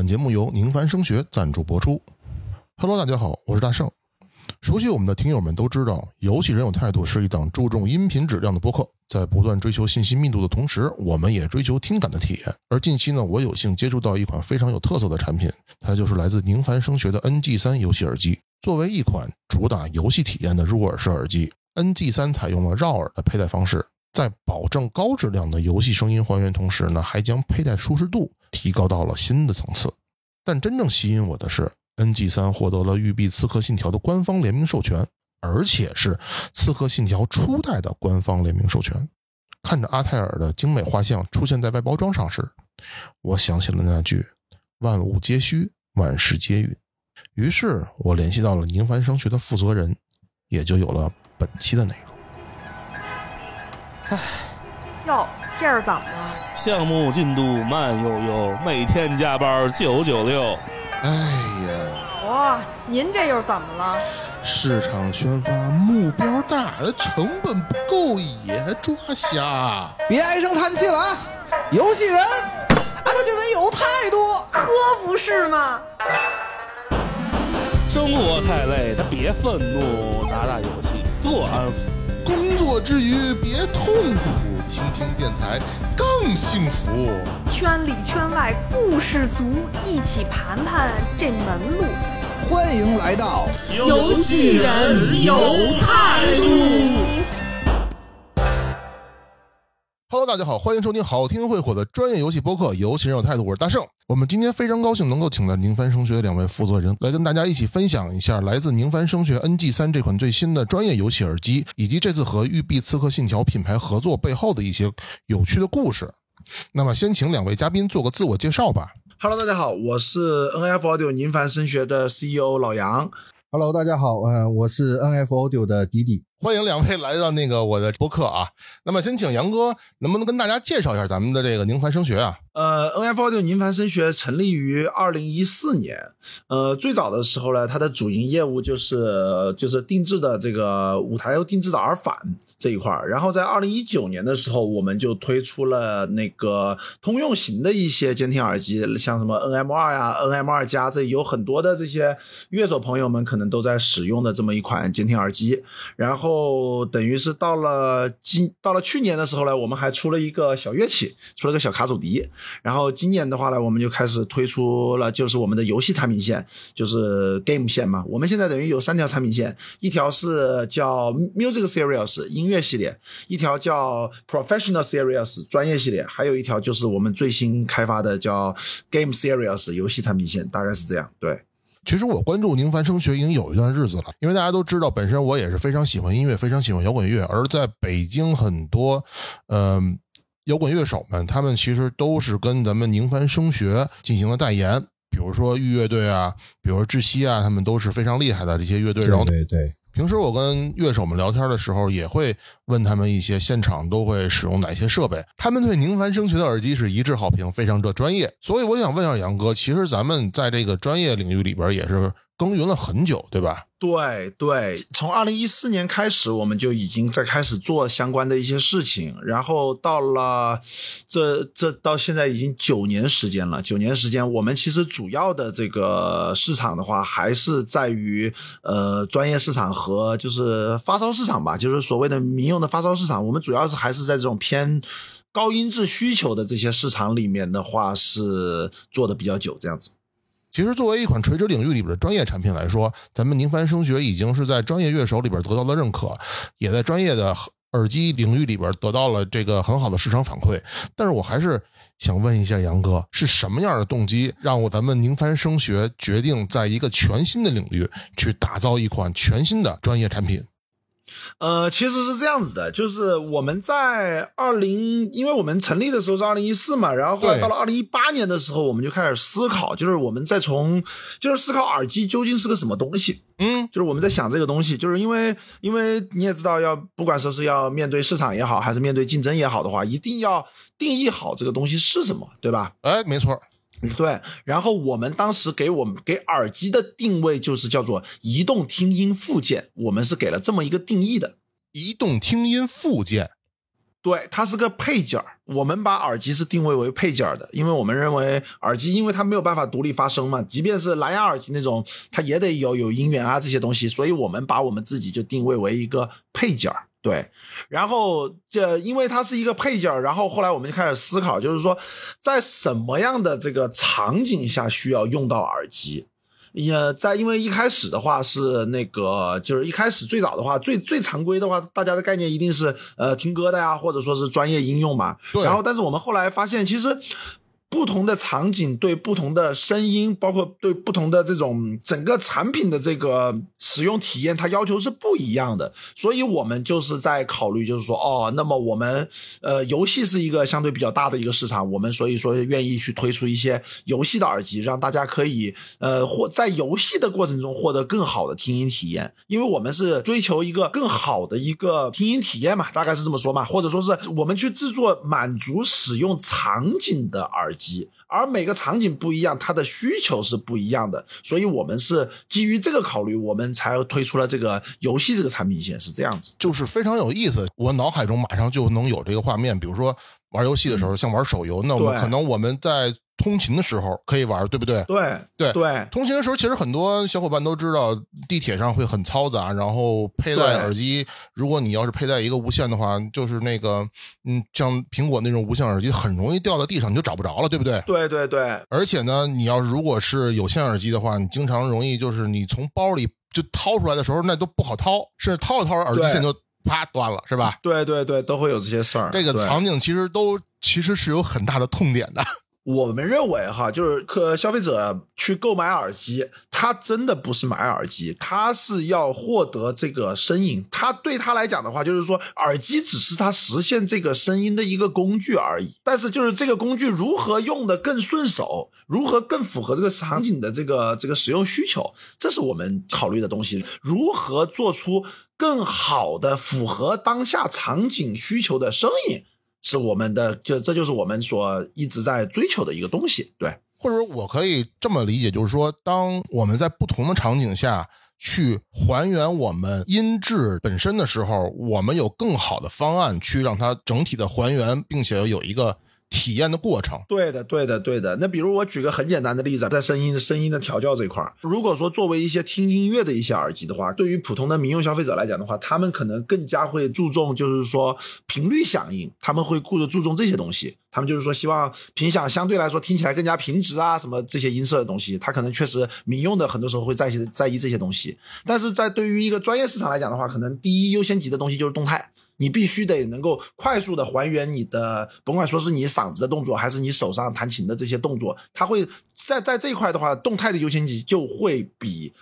本节目由宁凡声学赞助播出。Hello，大家好，我是大圣。熟悉我们的听友们都知道，游戏人有态度是一档注重音频质量的播客，在不断追求信息密度的同时，我们也追求听感的体验。而近期呢，我有幸接触到一款非常有特色的产品，它就是来自宁凡声学的 NG 三游戏耳机。作为一款主打游戏体验的入耳式耳机，NG 三采用了绕耳的佩戴方式，在保证高质量的游戏声音还原同时呢，还将佩戴舒适度提高到了新的层次。但真正吸引我的是。NG 三获得了育碧《刺客信条》的官方联名授权，而且是《刺客信条》初代的官方联名授权。看着阿泰尔的精美画像出现在外包装上时，我想起了那句“万物皆虚，万事皆云”。于是我联系到了宁凡声学的负责人，也就有了本期的内容。唉，哟，这是怎么了？项目进度慢悠悠，每天加班九九六。哎呀！哇，您这又怎么了？市场宣发目标大，成本不够也抓瞎。别唉声叹气了啊！游戏人，啊，他就得有态度，可不是吗？生活太累，他别愤怒，打打游戏做安抚。工作之余别痛苦。听听电台更幸福，圈里圈外故事足，一起盘盘这门路。欢迎来到游戏人有态度。Hello，大家好，欢迎收听好听会火的专业游戏播客《游戏人有态度》，我是大圣。我们今天非常高兴能够请到宁帆声学的两位负责人来跟大家一起分享一下来自宁帆声学 NG 三这款最新的专业游戏耳机，以及这次和育碧《刺客信条》品牌合作背后的一些有趣的故事。那么，先请两位嘉宾做个自我介绍吧。Hello，大家好，我是 NF Audio 宁帆声学的 CEO 老杨。Hello，大家好，呃，我是 NF Audio 的迪迪。欢迎两位来到那个我的播客啊。那么，先请杨哥能不能跟大家介绍一下咱们的这个宁凡声学啊？呃，N F Audio 宁凡声学成立于二零一四年。呃，最早的时候呢，它的主营业务就是就是定制的这个舞台又定制的耳返这一块儿。然后在二零一九年的时候，我们就推出了那个通用型的一些监听耳机，像什么 N M 二呀、N M 二加，这有很多的这些乐手朋友们可能都在使用的这么一款监听耳机。然后哦等于是到了今到了去年的时候呢，我们还出了一个小乐器，出了个小卡祖笛。然后今年的话呢，我们就开始推出了，就是我们的游戏产品线，就是 Game 线嘛。我们现在等于有三条产品线，一条是叫 Music Series 音乐系列，一条叫 Professional Series 专业系列，还有一条就是我们最新开发的叫 Game Series 游戏产品线，大概是这样。对，其实我关注宁凡升学已经有一段日子了，因为大家都知道，本身我也是非常喜欢音乐，非常喜欢摇滚乐，而在北京很多，嗯。摇滚乐手们，他们其实都是跟咱们宁凡升学进行了代言，比如说御乐队啊，比如说窒息啊，他们都是非常厉害的这些乐队。对对对。平时我跟乐手们聊天的时候，也会问他们一些现场都会使用哪些设备，他们对宁凡声学的耳机是一致好评，非常的专业。所以我想问一下杨哥，其实咱们在这个专业领域里边也是。耕耘了很久，对吧？对对，从二零一四年开始，我们就已经在开始做相关的一些事情，然后到了这这到现在已经九年时间了。九年时间，我们其实主要的这个市场的话，还是在于呃专业市场和就是发烧市场吧，就是所谓的民用的发烧市场。我们主要是还是在这种偏高音质需求的这些市场里面的话，是做的比较久，这样子。其实，作为一款垂直领域里边的专业产品来说，咱们宁帆声学已经是在专业乐手里边得到了认可，也在专业的耳机领域里边得到了这个很好的市场反馈。但是我还是想问一下杨哥，是什么样的动机让我咱们宁帆声学决定在一个全新的领域去打造一款全新的专业产品？呃，其实是这样子的，就是我们在二零，因为我们成立的时候是二零一四嘛，然后后来到了二零一八年的时候，我们就开始思考，就是我们在从，就是思考耳机究竟是个什么东西，嗯，就是我们在想这个东西，就是因为，因为你也知道，要不管说是要面对市场也好，还是面对竞争也好的话，一定要定义好这个东西是什么，对吧？哎，没错。对，然后我们当时给我们给耳机的定位就是叫做移动听音附件，我们是给了这么一个定义的。移动听音附件，对，它是个配件儿。我们把耳机是定位为配件儿的，因为我们认为耳机，因为它没有办法独立发声嘛，即便是蓝牙耳机那种，它也得有有音源啊这些东西，所以我们把我们自己就定位为一个配件儿。对，然后这因为它是一个配件儿，然后后来我们就开始思考，就是说在什么样的这个场景下需要用到耳机。也在，因为一开始的话是那个，就是一开始最早的话，最最常规的话，大家的概念一定是呃听歌的呀，或者说是专业应用嘛。对然后，但是我们后来发现，其实不同的场景对不同的声音，包括对不同的这种整个产品的这个使用体验，它要求是不一样的。所以我们就是在考虑，就是说，哦，那么我们呃，游戏是一个相对比较大的一个市场，我们所以说愿意去推出一些游戏的耳机，让大家可以呃获在游戏的过程中获得更好的听音体验，因为我们是追求一个更好的一个听音体验嘛，大概是这么说嘛，或者说是我们去制作满足使用场景的耳机。而每个场景不一样，它的需求是不一样的，所以我们是基于这个考虑，我们才推出了这个游戏这个产品线，是这样子。就是非常有意思。我脑海中马上就能有这个画面，比如说玩游戏的时候，像玩手游，那我们可能我们在通勤的时候可以玩，对不对？对对对通勤的时候，其实很多小伙伴都知道，地铁上会很嘈杂，然后佩戴耳机，如果你要是佩戴一个无线的话，就是那个，嗯，像苹果那种无线耳机，很容易掉到地上，你就找不着了，对不对？对对对而且呢，你要如果是有线耳机的话，你经常容易就是你从包里就掏出来的时候，那都不好掏，甚至掏着掏着耳机线就啪断了，是吧？对对对，都会有这些事儿。这个场景其实都其实是有很大的痛点的。我们认为哈，就是客消费者去购买耳机，他真的不是买耳机，他是要获得这个声音。他对他来讲的话，就是说耳机只是他实现这个声音的一个工具而已。但是就是这个工具如何用的更顺手，如何更符合这个场景的这个这个使用需求，这是我们考虑的东西。如何做出更好的符合当下场景需求的声音？是我们的，就这就是我们所一直在追求的一个东西。对，或者我可以这么理解，就是说，当我们在不同的场景下去还原我们音质本身的时候，我们有更好的方案去让它整体的还原，并且有一个体验的过程。对的，对的，对的。那比如我举个很简单的例子，在声音的声音的调教这一块儿，如果说作为一些听音乐的一些耳机的话，对于普通的民用消费者来讲的话，他们可能更加会注重就是说频率响应，他们会顾着注重这些东西。他们就是说希望频响相对来说听起来更加平直啊，什么这些音色的东西，他可能确实民用的很多时候会在意在意这些东西。但是在对于一个专业市场来讲的话，可能第一优先级的东西就是动态。你必须得能够快速的还原你的，甭管说是你嗓子的动作，还是你手上弹琴的这些动作，它会在在这一块的话，动态的优先级就会比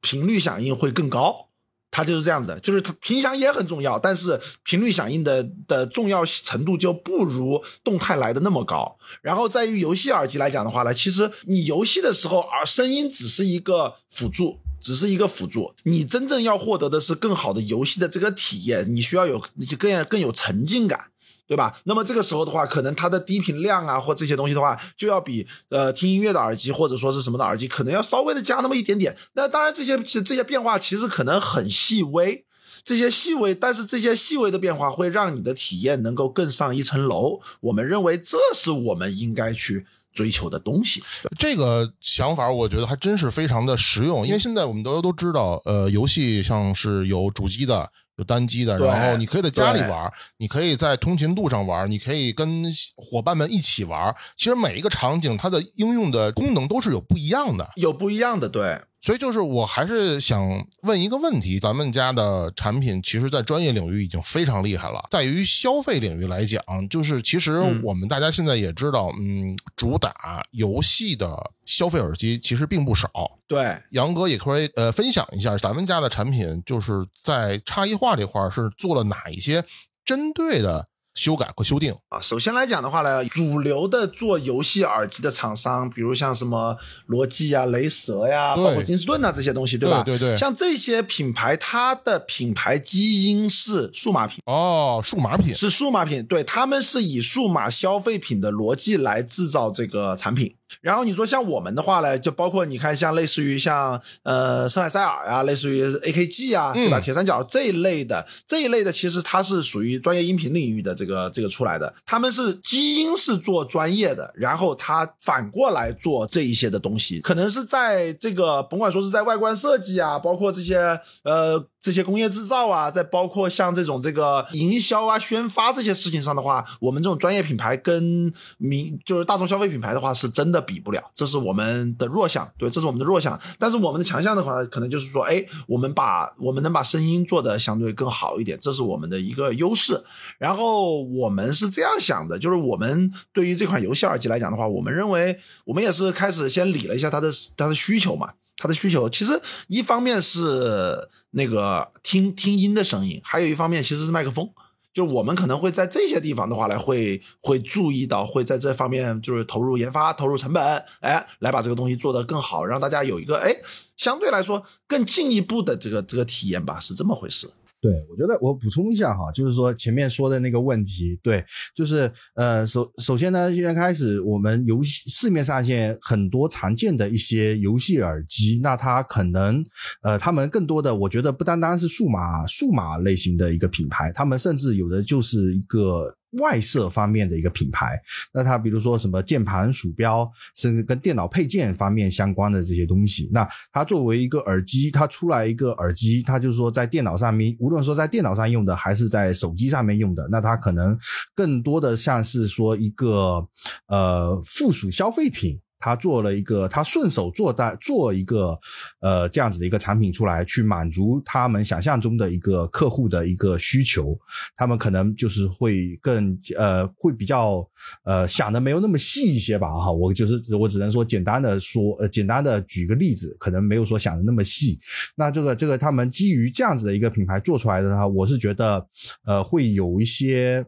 频率响应会更高。它就是这样子的，就是它频响也很重要，但是频率响应的的重要程度就不如动态来的那么高。然后在于游戏耳机来讲的话呢，其实你游戏的时候，耳声音只是一个辅助。只是一个辅助，你真正要获得的是更好的游戏的这个体验，你需要有更更有沉浸感，对吧？那么这个时候的话，可能它的低频量啊或这些东西的话，就要比呃听音乐的耳机或者说是什么的耳机，可能要稍微的加那么一点点。那当然，这些这些变化其实可能很细微，这些细微，但是这些细微的变化会让你的体验能够更上一层楼。我们认为这是我们应该去追求的东西。这个想法，我觉得还真是非常的实用，因为现在我们都都知道，呃，游戏像是有主机的。有单机的，然后你可以在家里玩，你可以在通勤路上玩，你可以跟伙伴们一起玩。其实每一个场景它的应用的功能都是有不一样的。有不一样的，对。所以就是我还是想问一个问题：咱们家的产品其实，在专业领域已经非常厉害了，在于消费领域来讲，就是其实嗯我们大家现在也知道，嗯，主打游戏的消费耳机其实并不少。对，杨哥也可以呃分享一下咱们家的产品，就是在差异化这块儿是做了哪一些针对的修改和修订。啊，首先来讲的话呢，主流的做游戏耳机的厂商，比如像什么罗技啊、雷蛇呀、包括金士顿啊这些东西，对吧？对对对像这些品牌，它的品牌基因是数码品，哦，数码品是数码品，对，他们是以数码消费品的逻辑来制造这个产品。然后你说像我们的话呢，就包括你看像类似于像呃深海塞尔呀、类似于 AKG 啊，对吧？嗯。铁三角这一类的这一类的，其实它是属于专业音频领域的这个这个出来的，他们是基因是做专业的，然后他反过来做这一些的东西，可能是在这个甭管说是在外观设计啊，包括这些呃这些工业制造啊，再包括像这种这个营销啊、宣发这些事情上的话，我们这种专业品牌跟民就是大众消费品牌的话，是真的比不了，这是我们的弱项，对，这是我们的弱项。但是我们的强项的话，可能就是说，哎，我们把我们能把声音做的相对更好一点，这是我们的一个优势。然后我们是这样想的，就是我们对于这款游戏耳机来讲的话，我们认为我们也是开始先理了一下它的它的需求嘛。它的需求其实一方面是那个听听音的声音，还有一方面其实是麦克风。就是我们可能会在这些地方的话来，会会注意到，会在这方面就是投入研发、投入成本，哎，来把这个东西做得更好，让大家有一个哎相对来说更进一步的这个这个体验吧，是这么回事。对，我觉得我补充一下哈，就是说前面说的那个问题，对，就是呃，首首先呢，现在开始我们游戏市面上现在很多常见的一些游戏耳机，那它可能呃，他们更多的我觉得不单单是数码数码类型的一个品牌，他们甚至有的就是一个。外设方面的一个品牌，那它比如说什么键盘、鼠标，甚至跟电脑配件方面相关的这些东西，那它作为一个耳机，它出来一个耳机，它就是说在电脑上面，无论说在电脑上用的，还是在手机上面用的，那它可能更多的像是说一个呃附属消费品。他做了一个，他顺手做大做一个，呃，这样子的一个产品出来，去满足他们想象中的一个客户的一个需求。他们可能就是会更呃，会比较呃想的没有那么细一些吧，哈。我就是我只能说简单的说，呃，简单的举个例子，可能没有说想的那么细。那这个这个他们基于这样子的一个品牌做出来的话，我是觉得呃会有一些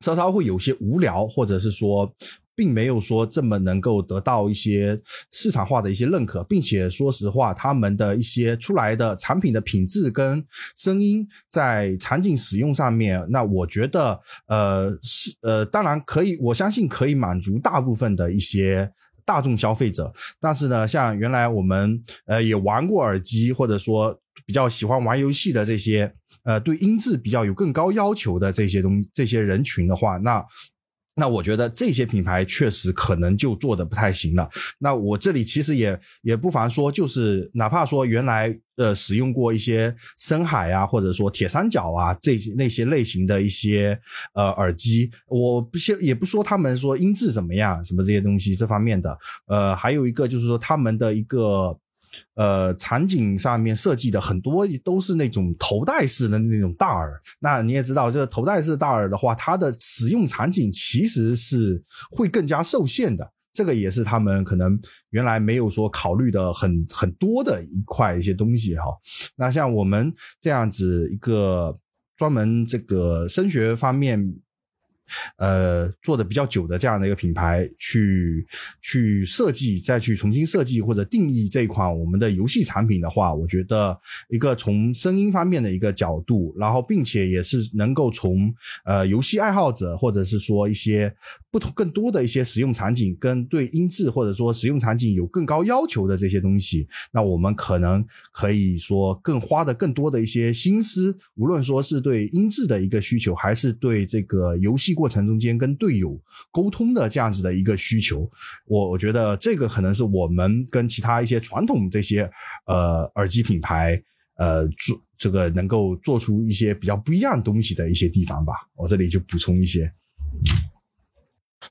稍稍会有些无聊，或者是说。并没有说这么能够得到一些市场化的一些认可，并且说实话，他们的一些出来的产品的品质跟声音在场景使用上面，那我觉得呃是呃当然可以，我相信可以满足大部分的一些。大众消费者，但是呢，像原来我们呃也玩过耳机，或者说比较喜欢玩游戏的这些呃对音质比较有更高要求的这些东这些人群的话，那。那我觉得这些品牌确实可能就做的不太行了。那我这里其实也也不妨说，就是哪怕说原来呃使用过一些深海啊，或者说铁三角啊这些那些类型的一些呃耳机，我不先也不说他们说音质怎么样，什么这些东西这方面的，呃，还有一个就是说他们的一个。呃，场景上面设计的很多都是那种头戴式的那种大耳。那你也知道，这个头戴式大耳的话，它的使用场景其实是会更加受限的。这个也是他们可能原来没有说考虑的很很多的一块一些东西哈。那像我们这样子一个专门这个声学方面。呃，做的比较久的这样的一个品牌，去去设计，再去重新设计或者定义这一款我们的游戏产品的话，我觉得一个从声音方面的一个角度，然后并且也是能够从呃游戏爱好者或者是说一些不同更多的一些使用场景跟对音质或者说使用场景有更高要求的这些东西，那我们可能可以说更花的更多的一些心思，无论说是对音质的一个需求，还是对这个游戏。过程中间跟队友沟通的这样子的一个需求，我我觉得这个可能是我们跟其他一些传统这些呃耳机品牌呃做这个能够做出一些比较不一样东西的一些地方吧。我这里就补充一些。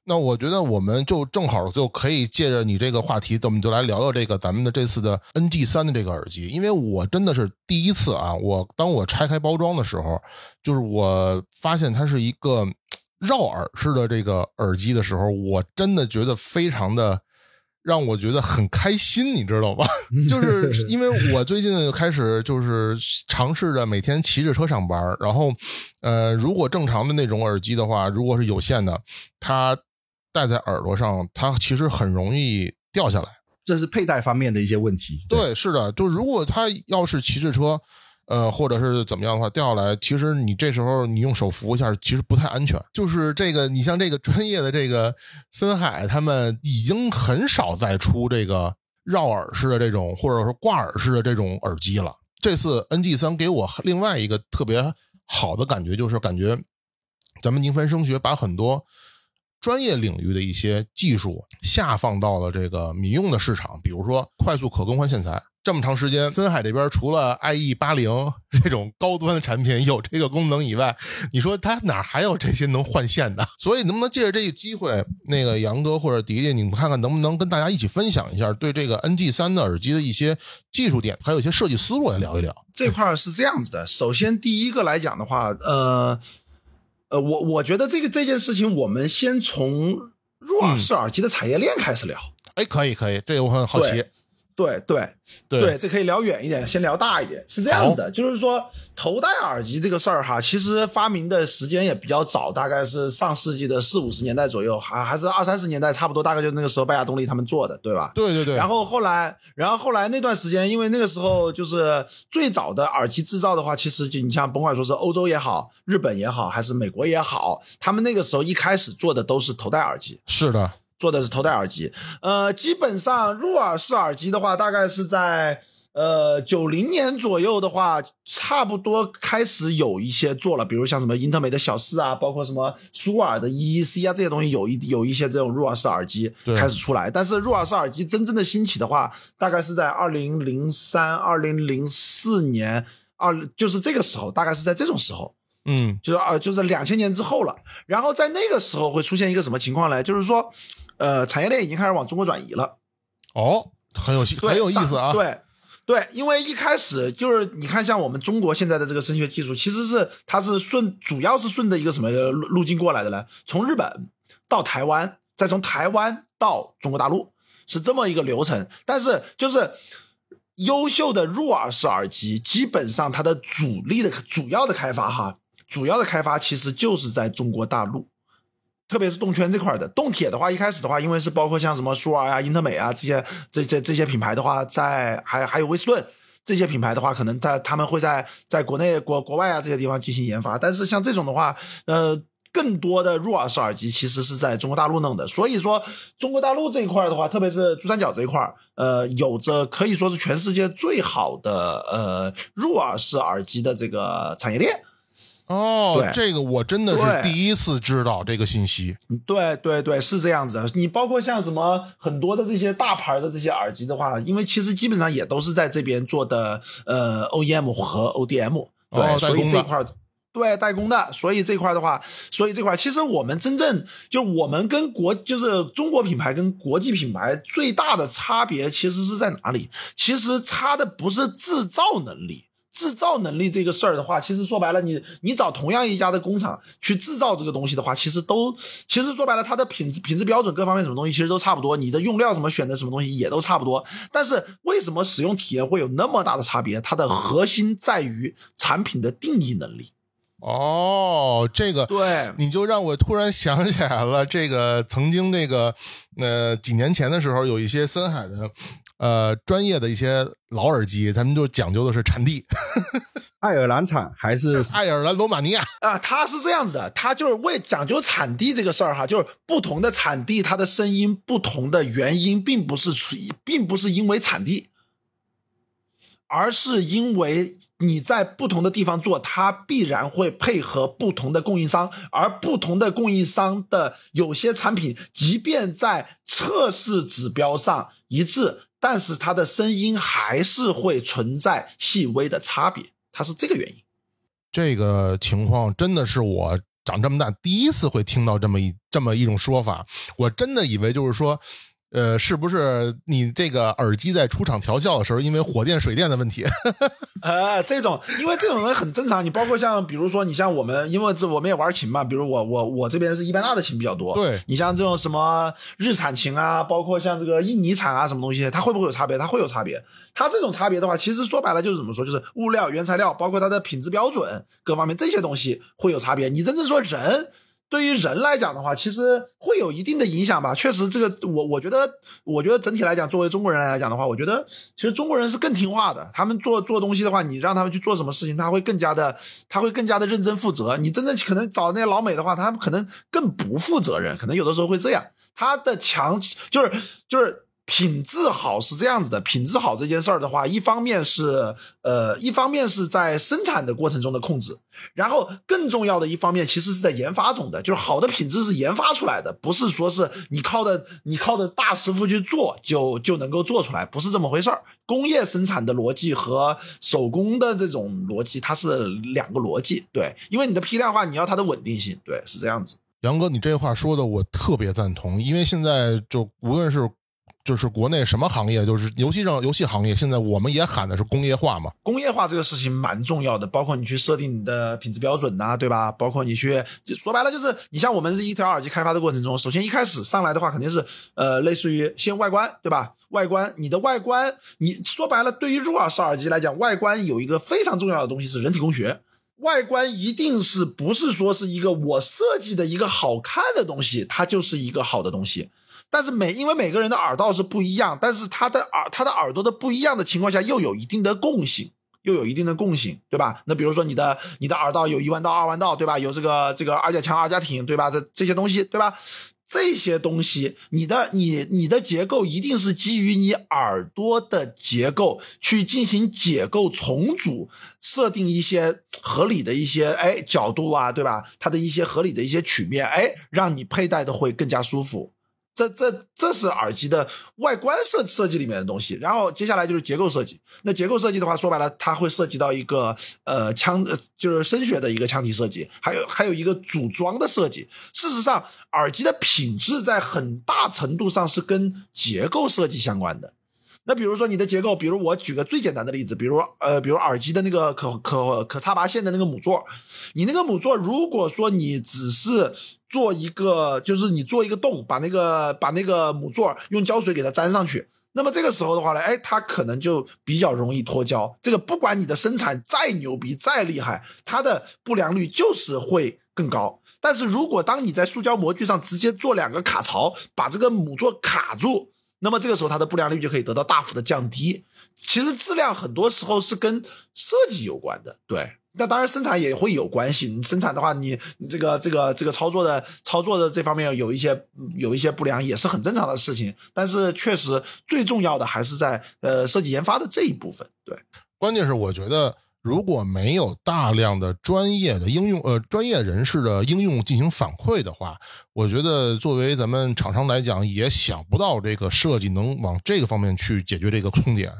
那我觉得我们就正好就可以借着你这个话题，我们就来聊聊这个咱们的这次的 NG 三的这个耳机，因为我真的是第一次啊，我当我拆开包装的时候，就是我发现它是一个。绕耳式的这个耳机的时候，我真的觉得非常的让我觉得很开心，你知道吗？就 是因为我最近开始就是尝试着每天骑着车上班，然后呃，如果正常的那种耳机的话，如果是有线的，它戴在耳朵上，它其实很容易掉下来。这是佩戴方面的一些问题。对，是的，就如果他要是骑着车。呃，或者是怎么样的话掉下来，其实你这时候你用手扶一下，其实不太安全。就是这个，你像这个专业的这个森海，他们已经很少再出这个绕耳式的这种，或者说挂耳式的这种耳机了。这次 NG 三给我另外一个特别好的感觉，就是感觉咱们宁帆声学把很多专业领域的一些技术下放到了这个民用的市场，比如说快速可更换线材。这么长时间，森海这边除了 IE 八零这种高端的产品有这个功能以外，你说它哪还有这些能换线的？所以能不能借着这个机会，那个杨哥或者迪迪，你们看看能不能跟大家一起分享一下对这个 NG 三的耳机的一些技术点，还有一些设计思路来聊一聊？这块儿是这样子的，首先第一个来讲的话，呃，呃，我我觉得这个这件事情，我们先从入耳式耳机的产业链开始聊。哎，可以可以，这个我很好奇。对对对这可以聊远一点，先聊大一点。是这样子的，就是说头戴耳机这个事儿哈，其实发明的时间也比较早，大概是上世纪的四五十年代左右，还还是二三十年代，差不多，大概就那个时候，拜亚动力他们做的，对吧？对对对。然后后来，然后后来那段时间，因为那个时候就是最早的耳机制造的话，其实就你像甭管说是欧洲也好，日本也好，还是美国也好，他们那个时候一开始做的都是头戴耳机。是的。做的是头戴耳机，呃，基本上入耳式耳机的话，大概是在呃九零年左右的话，差不多开始有一些做了，比如像什么英特美的小四啊，包括什么舒尔的 EEC 啊这些东西，有一有一些这种入耳式耳机开始出来。但是入耳式耳机真正的兴起的话，大概是在二零零三、二零零四年，二就是这个时候，大概是在这种时候。嗯，就是啊，就是两千年之后了。然后在那个时候会出现一个什么情况呢？就是说，呃，产业链已经开始往中国转移了。哦，很有很有意思啊。对对，因为一开始就是你看，像我们中国现在的这个声学技术，其实是它是顺，主要是顺着一个什么路路径过来的呢？从日本到台湾，再从台湾到中国大陆，是这么一个流程。但是就是优秀的入耳式耳机，基本上它的主力的主要的开发哈。主要的开发其实就是在中国大陆，特别是动圈这块的。动铁的话，一开始的话，因为是包括像什么舒尔啊、英特美啊这些这这这些品牌的话，在还还有威斯顿这些品牌的话，可能在他们会在在国内国国外啊这些地方进行研发。但是像这种的话，呃，更多的入耳式耳机其实是在中国大陆弄的。所以说，中国大陆这一块的话，特别是珠三角这一块，呃，有着可以说是全世界最好的呃入耳式耳机的这个产业链。哦，这个我真的是第一次知道这个信息。对对对，是这样子的。你包括像什么很多的这些大牌的这些耳机的话，因为其实基本上也都是在这边做的，呃，OEM 和 ODM，对，所以这块对代工的，所以这块的话，所以这块其实我们真正就我们跟国就是中国品牌跟国际品牌最大的差别，其实是在哪里？其实差的不是制造能力。制造能力这个事儿的话，其实说白了，你你找同样一家的工厂去制造这个东西的话，其实都其实说白了，它的品质品质标准各方面什么东西其实都差不多，你的用料什么选的什么东西也都差不多。但是为什么使用体验会有那么大的差别？它的核心在于产品的定义能力。哦，这个对，你就让我突然想起来了，这个曾经那个呃几年前的时候，有一些森海的。呃，专业的一些老耳机，咱们就讲究的是产地，爱尔兰产还是爱尔兰罗马尼亚啊？它是这样子的，它就是为讲究产地这个事儿哈，就是不同的产地，它的声音不同的原因，并不是出，并不是因为产地，而是因为你在不同的地方做，它必然会配合不同的供应商，而不同的供应商的有些产品，即便在测试指标上一致。但是它的声音还是会存在细微的差别，它是这个原因。这个情况真的是我长这么大第一次会听到这么一这么一种说法，我真的以为就是说。呃，是不是你这个耳机在出厂调校的时候，因为火电水电的问题？呃，这种，因为这种人很正常。你包括像，比如说你像我们，因为这我们也玩琴嘛，比如我我我这边是一般大的琴比较多。对，你像这种什么日产琴啊，包括像这个印尼产啊，什么东西，它会不会有差别？它会有差别。它这种差别的话，其实说白了就是怎么说，就是物料、原材料，包括它的品质标准各方面这些东西会有差别。你真正说人。对于人来讲的话，其实会有一定的影响吧。确实，这个我我觉得，我觉得整体来讲，作为中国人来讲的话，我觉得其实中国人是更听话的。他们做做东西的话，你让他们去做什么事情，他会更加的，他会更加的认真负责。你真正可能找那些老美的话，他们可能更不负责任，可能有的时候会这样。他的强就是就是。品质好是这样子的，品质好这件事儿的话，一方面是呃，一方面是在生产的过程中的控制，然后更重要的一方面其实是在研发中的，就是好的品质是研发出来的，不是说是你靠的你靠的大师傅去做就就能够做出来，不是这么回事儿。工业生产的逻辑和手工的这种逻辑，它是两个逻辑，对，因为你的批量化你要它的稳定性，对，是这样子。杨哥，你这话说的我特别赞同，因为现在就无论是。就是国内什么行业，就是游戏上游戏行业，现在我们也喊的是工业化嘛。工业化这个事情蛮重要的，包括你去设定你的品质标准呐，对吧？包括你去说白了，就是你像我们这一条耳机开发的过程中，首先一开始上来的话，肯定是呃，类似于先外观，对吧？外观，你的外观，你说白了，对于入耳式耳机来讲，外观有一个非常重要的东西是人体工学。外观一定是不是说是一个我设计的一个好看的东西，它就是一个好的东西。但是每因为每个人的耳道是不一样，但是他的耳他的耳朵的不一样的情况下，又有一定的共性，又有一定的共性，对吧？那比如说你的你的耳道有一弯道、二弯道，对吧？有这个这个二加强、二加挺，对吧？这这些东西，对吧？这些东西，你的你你的结构一定是基于你耳朵的结构去进行解构重组，设定一些合理的一些哎角度啊，对吧？它的一些合理的一些曲面，哎，让你佩戴的会更加舒服。这这这是耳机的外观设设计里面的东西，然后接下来就是结构设计。那结构设计的话，说白了，它会涉及到一个呃腔，就是声学的一个腔体设计，还有还有一个组装的设计。事实上，耳机的品质在很大程度上是跟结构设计相关的。那比如说你的结构，比如我举个最简单的例子，比如呃，比如耳机的那个可可可插拔线的那个母座，你那个母座，如果说你只是做一个，就是你做一个洞，把那个把那个母座用胶水给它粘上去，那么这个时候的话呢，哎，它可能就比较容易脱胶。这个不管你的生产再牛逼再厉害，它的不良率就是会更高。但是如果当你在塑胶模具上直接做两个卡槽，把这个母座卡住。那么这个时候，它的不良率就可以得到大幅的降低。其实质量很多时候是跟设计有关的，对。那当然生产也会有关系。你生产的话，你你这个这个这个操作的操作的这方面有一些有一些不良，也是很正常的事情。但是确实最重要的还是在呃设计研发的这一部分，对。关键是我觉得。如果没有大量的专业的应用，呃，专业人士的应用进行反馈的话，我觉得作为咱们厂商来讲，也想不到这个设计能往这个方面去解决这个痛点。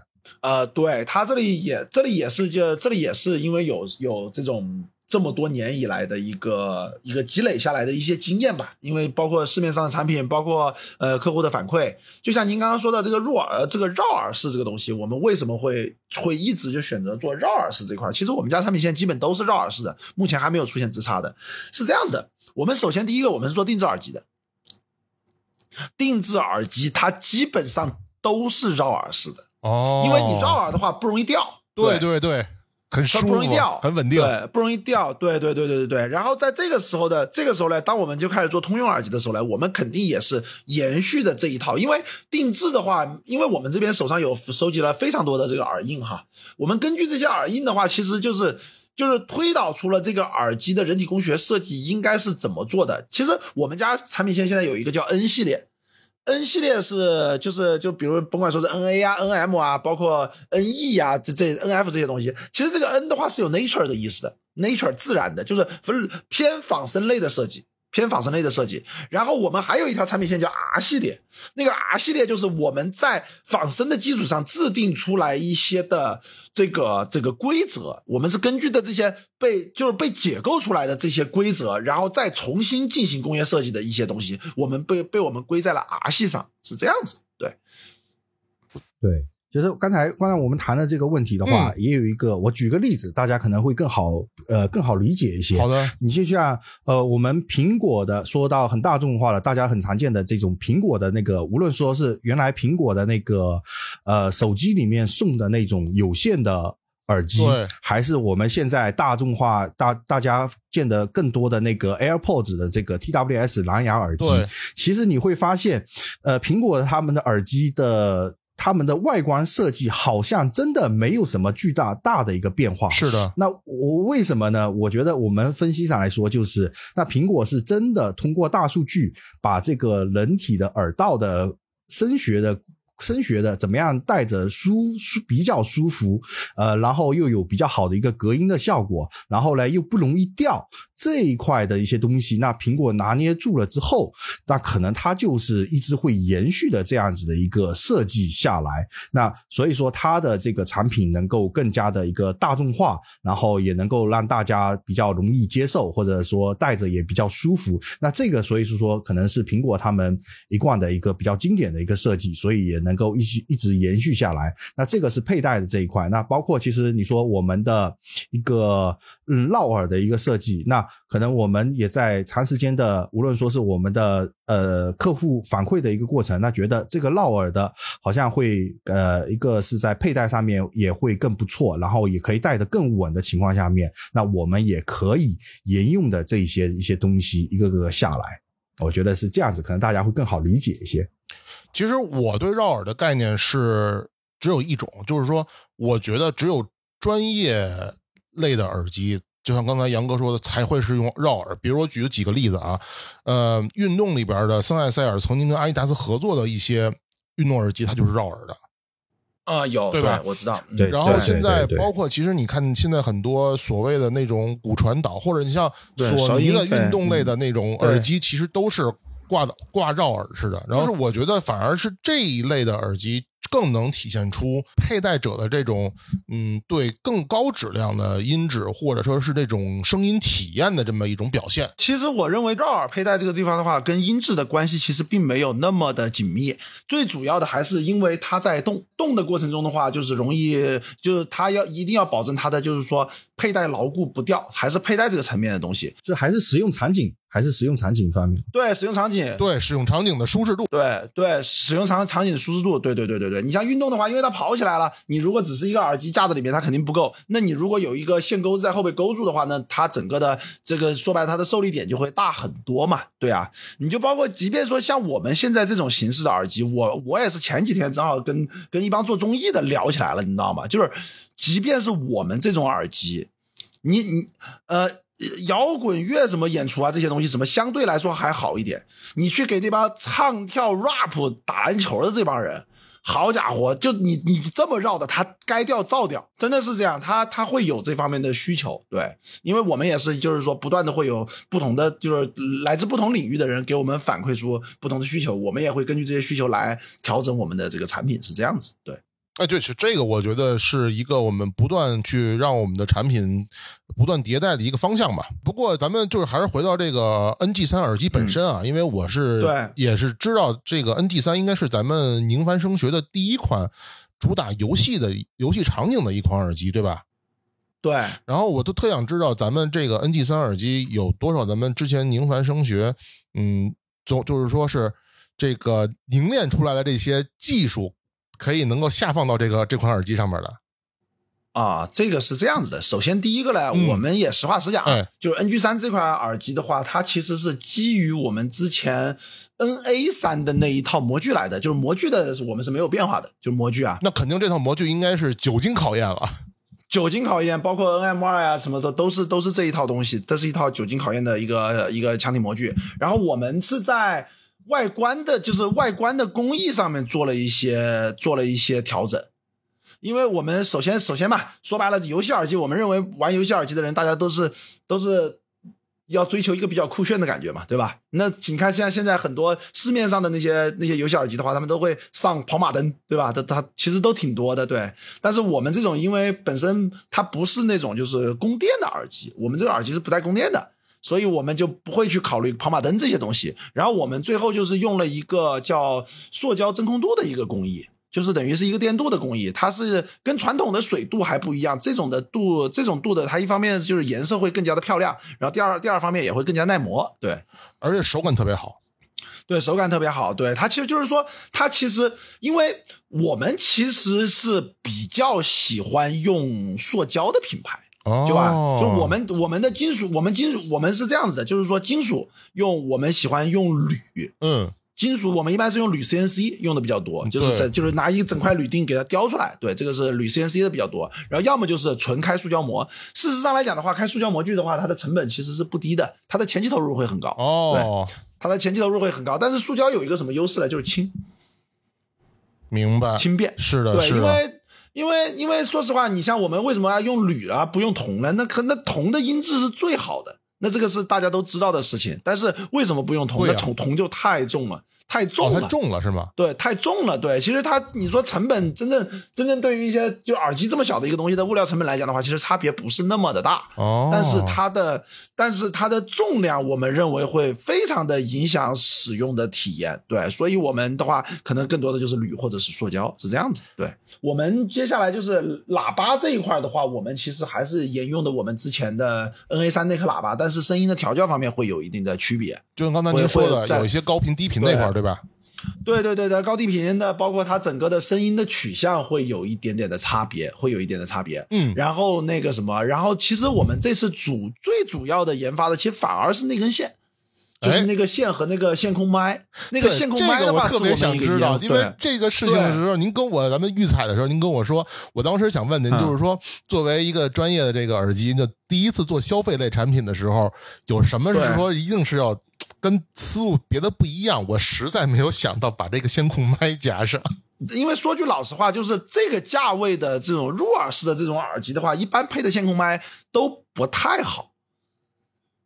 呃，对他这里也，这里也是，就这里也是因为有有这种。这么多年以来的一个一个积累下来的一些经验吧，因为包括市面上的产品，包括呃客户的反馈，就像您刚刚说的这个入耳这个绕耳式这个东西，我们为什么会会一直就选择做绕耳式这块？其实我们家产品现在基本都是绕耳式的，目前还没有出现直插的。是这样子的，我们首先第一个我们是做定制耳机的，定制耳机它基本上都是绕耳式的哦，因为你绕耳的话不容易掉。对对对。很舒服，不容易掉，很稳定，对，不容易掉，对，对，对，对，对，对。然后在这个时候的这个时候呢，当我们就开始做通用耳机的时候呢，我们肯定也是延续的这一套。因为定制的话，因为我们这边手上有收集了非常多的这个耳印哈，我们根据这些耳印的话，其实就是就是推导出了这个耳机的人体工学设计应该是怎么做的。其实我们家产品线现在有一个叫 N 系列。N 系列是就是就比如甭管说是 N A 啊、N M 啊，包括 N E 啊，这这 N F 这些东西，其实这个 N 的话是有 nature 的意思的，nature 自然的，就是偏仿生类的设计。偏仿生类的设计，然后我们还有一条产品线叫 R 系列，那个 R 系列就是我们在仿生的基础上制定出来一些的这个这个规则，我们是根据的这些被就是被解构出来的这些规则，然后再重新进行工业设计的一些东西，我们被被我们归在了 R 系上，是这样子，对，对。就是刚才刚才我们谈的这个问题的话，也有一个，我举个例子，大家可能会更好呃更好理解一些。好的，你就像呃我们苹果的说到很大众化了，大家很常见的这种苹果的那个，无论说是原来苹果的那个呃手机里面送的那种有线的耳机，还是我们现在大众化大大家见的更多的那个 AirPods 的这个 TWS 蓝牙耳机，其实你会发现，呃，苹果他们的耳机的他们的外观设计好像真的没有什么巨大大的一个变化。是的，那我为什么呢？我觉得我们分析上来说，就是那苹果是真的通过大数据把这个人体的耳道的声学的。声学的怎么样戴着舒舒比较舒服，呃，然后又有比较好的一个隔音的效果，然后呢又不容易掉这一块的一些东西，那苹果拿捏住了之后，那可能它就是一直会延续的这样子的一个设计下来。那所以说它的这个产品能够更加的一个大众化，然后也能够让大家比较容易接受，或者说戴着也比较舒服。那这个所以是说可能是苹果他们一贯的一个比较经典的一个设计，所以也能能够一直一直延续下来。那这个是佩戴的这一块，那包括其实你说我们的一个嗯绕耳的一个设计，那可能我们也在长时间的，无论说是我们的呃客户反馈的一个过程，那觉得这个绕耳的好像会呃一个是在佩戴上面也会更不错，然后也可以戴得更稳的情况下面，那我们也可以沿用的这一些一些东西一个个下来，我觉得是这样子，可能大家会更好理解一些。其实我对绕耳的概念是只有一种，就是说，我觉得只有专业类的耳机，就像刚才杨哥说的，才会是用绕耳。比如我举几个例子啊，呃，运动里边的森海塞尔曾经跟阿迪达斯合作的一些运动耳机，它就是绕耳的。啊，有对吧我知道，嗯对然后现在包括其实你看现在很多所谓的那种骨传导，或者你像索尼的运动类的那种耳机，其实都是挂的挂绕耳似的。然后是我觉得反而是这一类的耳机更能体现出佩戴者的这种嗯对更高质量的音质或者说是这种声音体验的这么一种表现。其实我认为绕耳佩戴这个地方的话，跟音质的关系其实并没有那么的紧密。最主要的还是因为它在动动的过程中的话，就是容易，就是它要一定要保证它的就是说佩戴牢固不掉，还是佩戴这个层面的东西。这还是使用场景，还是使用场景方面。对，使用场景，对使用场景的舒适度，对对，使用场场景的舒适度，对对对对对。你像运动的话，因为它跑起来了，你如果只是一个耳机架子里面，它肯定不够。那你如果有一个线钩子在后背勾住的话，那它整个的这个说白了，它的受力点就会大很多嘛。对啊，你就包括即便说像我们现在这种形式的耳机，我我也是前几天正好跟跟一帮做综艺的聊起来了，你知道吗？就是即便是我们这种耳机，你你呃。摇滚乐什么演出啊，这些东西什么相对来说还好一点。你去给那帮唱跳 rap 打篮球的这帮人，好家伙，就你你这么绕的，他该掉照掉，真的是这样。他他会有这方面的需求，对，因为我们也是，就是说不断的会有不同的，就是来自不同领域的人给我们反馈出不同的需求，我们也会根据这些需求来调整我们的这个产品，是这样子，对。哎，对，是这个，我觉得是一个我们不断去让我们的产品不断迭代的一个方向吧。不过，咱们就是还是回到这个 NG 三耳机本身啊，因为我是对也是知道这个 NG 三应该是咱们宁帆声学的第一款主打游戏的游戏场景的一款耳机，对吧？对，然后我都特想知道咱们这个 NG 三耳机有多少咱们之前宁凡声学，嗯，总就是说是这个凝练出来的这些技术。可以能够下放到这个这款耳机上面的啊，这个是这样子的。首先，第一个呢，嗯我们也实话实讲，哎就是 NG 三这款耳机的话，它其实是基于我们之前 NA 三的那一套模具来的，就是模具的我们是没有变化的，就是模具啊。那肯定这套模具应该是久经考验了。久经考验，包括 NM 二呀什么的，都是都是这一套东西，这是一套久经考验的一个一个腔体模具。然后我们是在外观的，就是外观的工艺上面做了一些做了一些调整。因为我们首先首先嘛，说白了，游戏耳机，我们认为玩游戏耳机的人，大家都是都是要追求一个比较酷炫的感觉嘛，对吧？那你看，像现在很多市面上的那些那些游戏耳机的话，他们都会上跑马灯，对吧？它它其实都挺多的，对。但是我们这种，因为本身它不是那种就是供电的耳机，我们这个耳机是不带供电的。所以我们就不会去考虑跑马灯这些东西，然后我们最后就是用了一个叫塑胶真空镀的一个工艺，就是等于是一个电镀的工艺，它是跟传统的水镀还不一样。这种的镀，这种镀的，它一方面就是颜色会更加的漂亮，然后第二第二方面也会更加耐磨，对，而且手感特别好。对，手感特别好。对它其实就是说，它其实因为我们其实是比较喜欢用塑胶的品牌。哦，对吧？就我们我们的金属，我们金属我们是这样子的，就是说金属用我们喜欢用铝，嗯，金属我们一般是用铝 CNC 用的比较多，就是对在就是拿一整块铝锭给它雕出来，对，这个是铝 CNC 的比较多。然后要么就是纯开塑胶模。事实上来讲的话，开塑胶模具的话，它的成本其实是不低的，它的前期投入会很高，哦，它的前期投入会很高。但是塑胶有一个什么优势呢？就是轻明白，轻便。是的，对，是的，因为因为因为说实话，你像我们为什么要用铝啊，不用铜呢？那可那铜的音质是最好的，那这个是大家都知道的事情。但是为什么不用铜？贵啊那铜铜就太重了，太重哦，了。它重了是吗？对，太重了。对，其实它，你说成本真正真正对于一些就耳机这么小的一个东西的物料成本来讲的话，其实差别不是那么的大。哦，但是它的，但是它的重量，我们认为会非常的影响使用的体验。对，所以我们的话，可能更多的就是铝或者是塑胶，是这样子。对我们接下来就是喇叭这一块的话，我们其实还是沿用的我们之前的 NA 三那颗喇叭，但是声音的调教方面会有一定的区别。就像刚才您说的，有一些高频低频那块儿，对吧？对对对对，高低频的，包括它整个的声音的取向会有一点点的差别，会有一点的差别。嗯然后那个什么，然后其实我们这次主最主要的研发的，其实反而是那根线。就是那个线和那个线控麦，那个线控麦的话特别想知道，因为这个事情的时候，您跟我咱们预采的时候，您跟我说，我当时想问您，嗯就是说，作为一个专业的这个耳机，那第一次做消费类产品的时候，有什么是说一定是要跟思路别的不一样？我实在没有想到把这个线控麦加上。因为说句老实话，就是这个价位的这种入耳式的这种耳机的话，一般配的线控麦都不太好，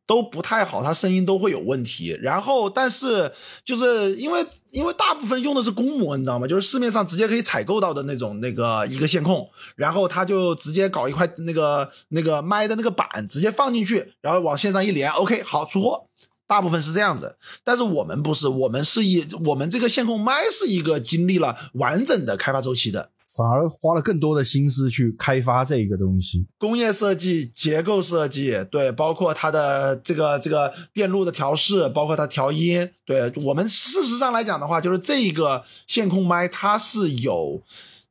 都不太好，它声音都会有问题。然后，但是就是因为因为大部分用的是公模，你知道吗？就是市面上直接可以采购到的那种那个一个线控，然后他就直接搞一块那个那个麦的那个板，直接放进去，然后往线上一连，OK，好出货。大部分是这样子，但是我们不是，我们是一我们这个线控麦是一个经历了完整的开发周期的反而花了更多的心思去开发这一个东西。工业设计、结构设计，对，包括它的这个这个电路的调试，包括它调音，对我们事实上来讲的话，就是这一个线控麦它是有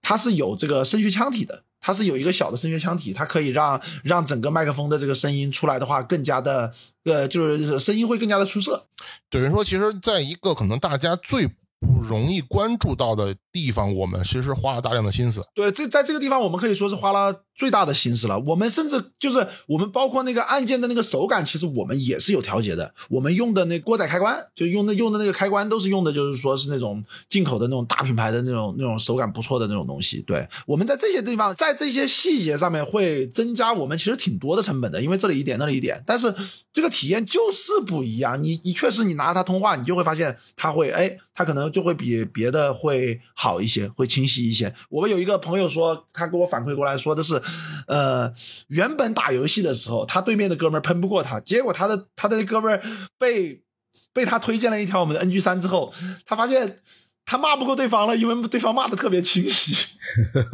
它是有这个声学腔体的。它是有一个小的声学腔体，它可以让让整个麦克风的这个声音出来的话，更加的呃，就是声音会更加的出色。等于说，其实在一个可能大家最不容易关注到的地方，我们其实花了大量的心思。对，这在这个地方我们可以说是花了最大的心思了。我们甚至就是我们包括那个按键的那个手感，其实我们也是有调节的。我们用的那锅仔开关，就用的用的那个开关都是用的，就是说是那种进口的那种大品牌的那种那种手感不错的那种东西。对，我们在这些地方，在这些细节上面会增加我们其实挺多的成本的，因为这里一点那里一点，但是这个体验就是不一样。你你确实你拿它通话，你就会发现它会哎，它可能就会比别的会好一些，会清晰一些。我们有一个朋友说，他给我反馈过来说的是，呃，原本打游戏的时候，他对面的哥们喷不过他，结果他的他的哥们被被他推荐了一条我们的 NG 三之后，他发现。他骂不过对方了，因为对方骂的特别清晰，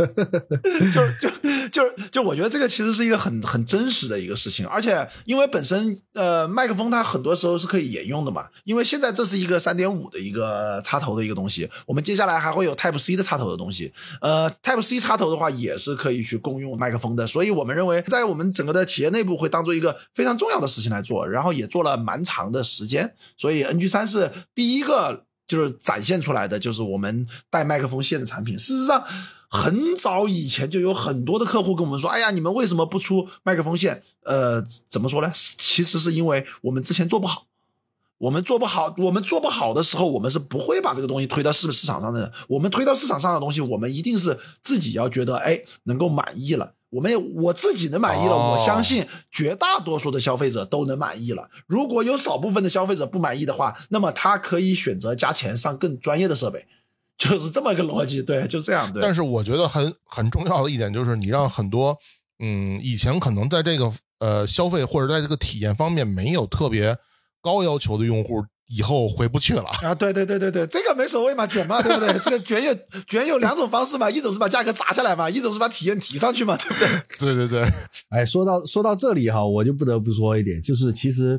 就就就就我觉得这个其实是一个很很真实的一个事情，而且因为本身呃麦克风它很多时候是可以沿用的嘛，因为现在这是一个三点五的一个插头的一个东西，我们接下来还会有 Type C 的插头的东西，呃 Type C 插头的话也是可以去共用麦克风的，所以我们认为在我们整个的企业内部会当做一个非常重要的事情来做，然后也做了蛮长的时间，所以 NG 三是第一个。就是展现出来的，就是我们带麦克风线的产品。事实上，很早以前就有很多的客户跟我们说：“哎呀，你们为什么不出麦克风线？”呃，怎么说呢？其实是因为我们之前做不好。我们做不好，我们做不好的时候，我们是不会把这个东西推到市市场上的。我们推到市场上的东西，我们一定是自己要觉得，哎，能够满意了。我们我自己能满意了，哦我相信绝大多数的消费者都能满意了。如果有少部分的消费者不满意的话，那么他可以选择加钱上更专业的设备，就是这么一个逻辑。对，就这样。对。但是我觉得很很重要的一点就是，你让很多嗯以前可能在这个呃消费或者在这个体验方面没有特别高要求的用户，以后回不去了。啊，对对对对对，这个没所谓嘛，卷嘛，对不对？这个卷有卷有两种方式嘛，一种是把价格砸下来嘛，一种是把体验提上去嘛，对不对？对对对，哎，说到说到这里哈，我就不得不说一点，就是其实，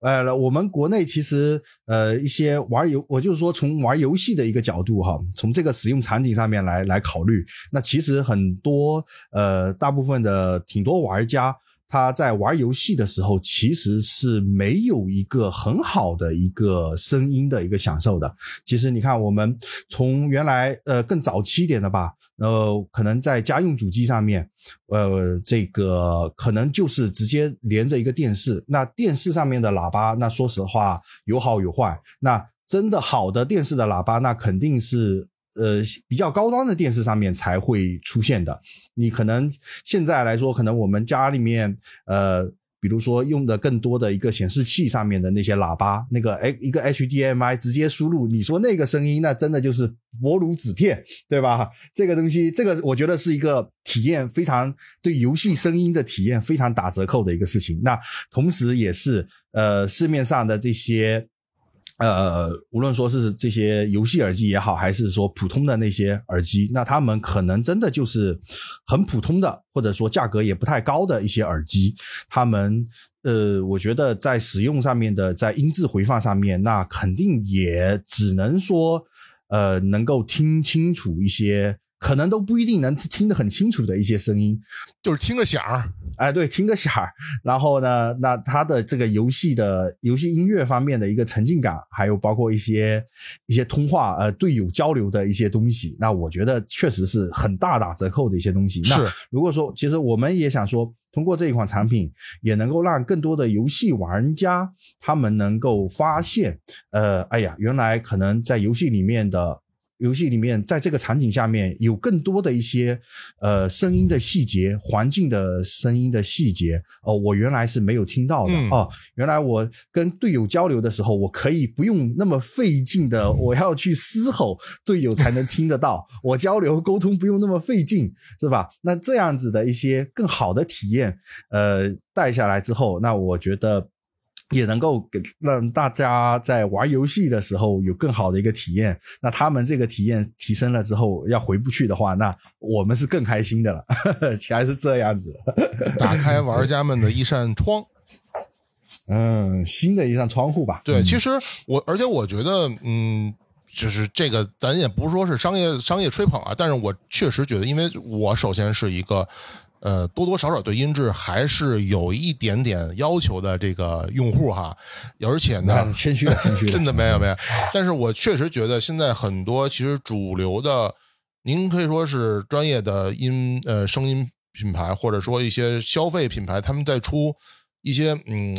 呃，我们国内其实呃一些玩游，我就是说从玩游戏的一个角度哈，从这个使用场景上面来来考虑，那其实很多呃大部分的挺多玩家。他在玩游戏的时候，其实是没有一个很好的一个声音的一个享受的。其实你看，我们从原来呃更早期一点的吧，呃，可能在家用主机上面，呃，这个可能就是直接连着一个电视。那电视上面的喇叭，那说实话有好有坏。那真的好的电视的喇叭，那肯定是。呃，比较高端的电视上面才会出现的。你可能现在来说，可能我们家里面，呃，比如说用的更多的一个显示器上面的那些喇叭，那个哎，一个 HDMI 直接输入，你说那个声音，那真的就是薄如纸片，对吧？这个东西，这个我觉得是一个体验非常对游戏声音的体验非常打折扣的一个事情。那同时也是呃，市面上的这些。呃，无论说是这些游戏耳机也好，还是说普通的那些耳机，那他们可能真的就是很普通的，或者说价格也不太高的一些耳机。他们呃，我觉得在使用上面的，在音质回放上面，那肯定也只能说呃，能够听清楚一些。可能都不一定能听得很清楚的一些声音，就是听个响儿，哎，对，听个响儿。然后呢，那它的这个游戏的游戏音乐方面的一个沉浸感，还有包括一些一些通话呃队友交流的一些东西，那我觉得确实是很大打折扣的一些东西。是，如果说其实我们也想说，通过这一款产品，也能够让更多的游戏玩家他们能够发现，呃，哎呀，原来可能在游戏里面的。游戏里面，在这个场景下面有更多的一些呃声音的细节，环境的声音的细节哦，我原来是没有听到的哦。原来我跟队友交流的时候，我可以不用那么费劲的，我要去嘶吼队友才能听得到，我交流沟通不用那么费劲，是吧？那这样子的一些更好的体验，呃，带下来之后，那我觉得。也能够给让大家在玩游戏的时候有更好的一个体验。那他们这个体验提升了之后，要回不去的话，那我们是更开心的了。还是这样子，打开玩家们的一扇窗，嗯，新的一扇窗户吧。对，其实我，而且我觉得，嗯，就是这个，咱也不是说是商业商业吹捧啊，但是我确实觉得，因为我首先是一个。呃，多多少少对音质还是有一点点要求的。这个用户哈，而且呢，谦虚了，谦虚，真的没有没有。但是我确实觉得现在很多其实主流的，您可以说是专业的音呃声音品牌，或者说一些消费品牌，他们在出一些嗯，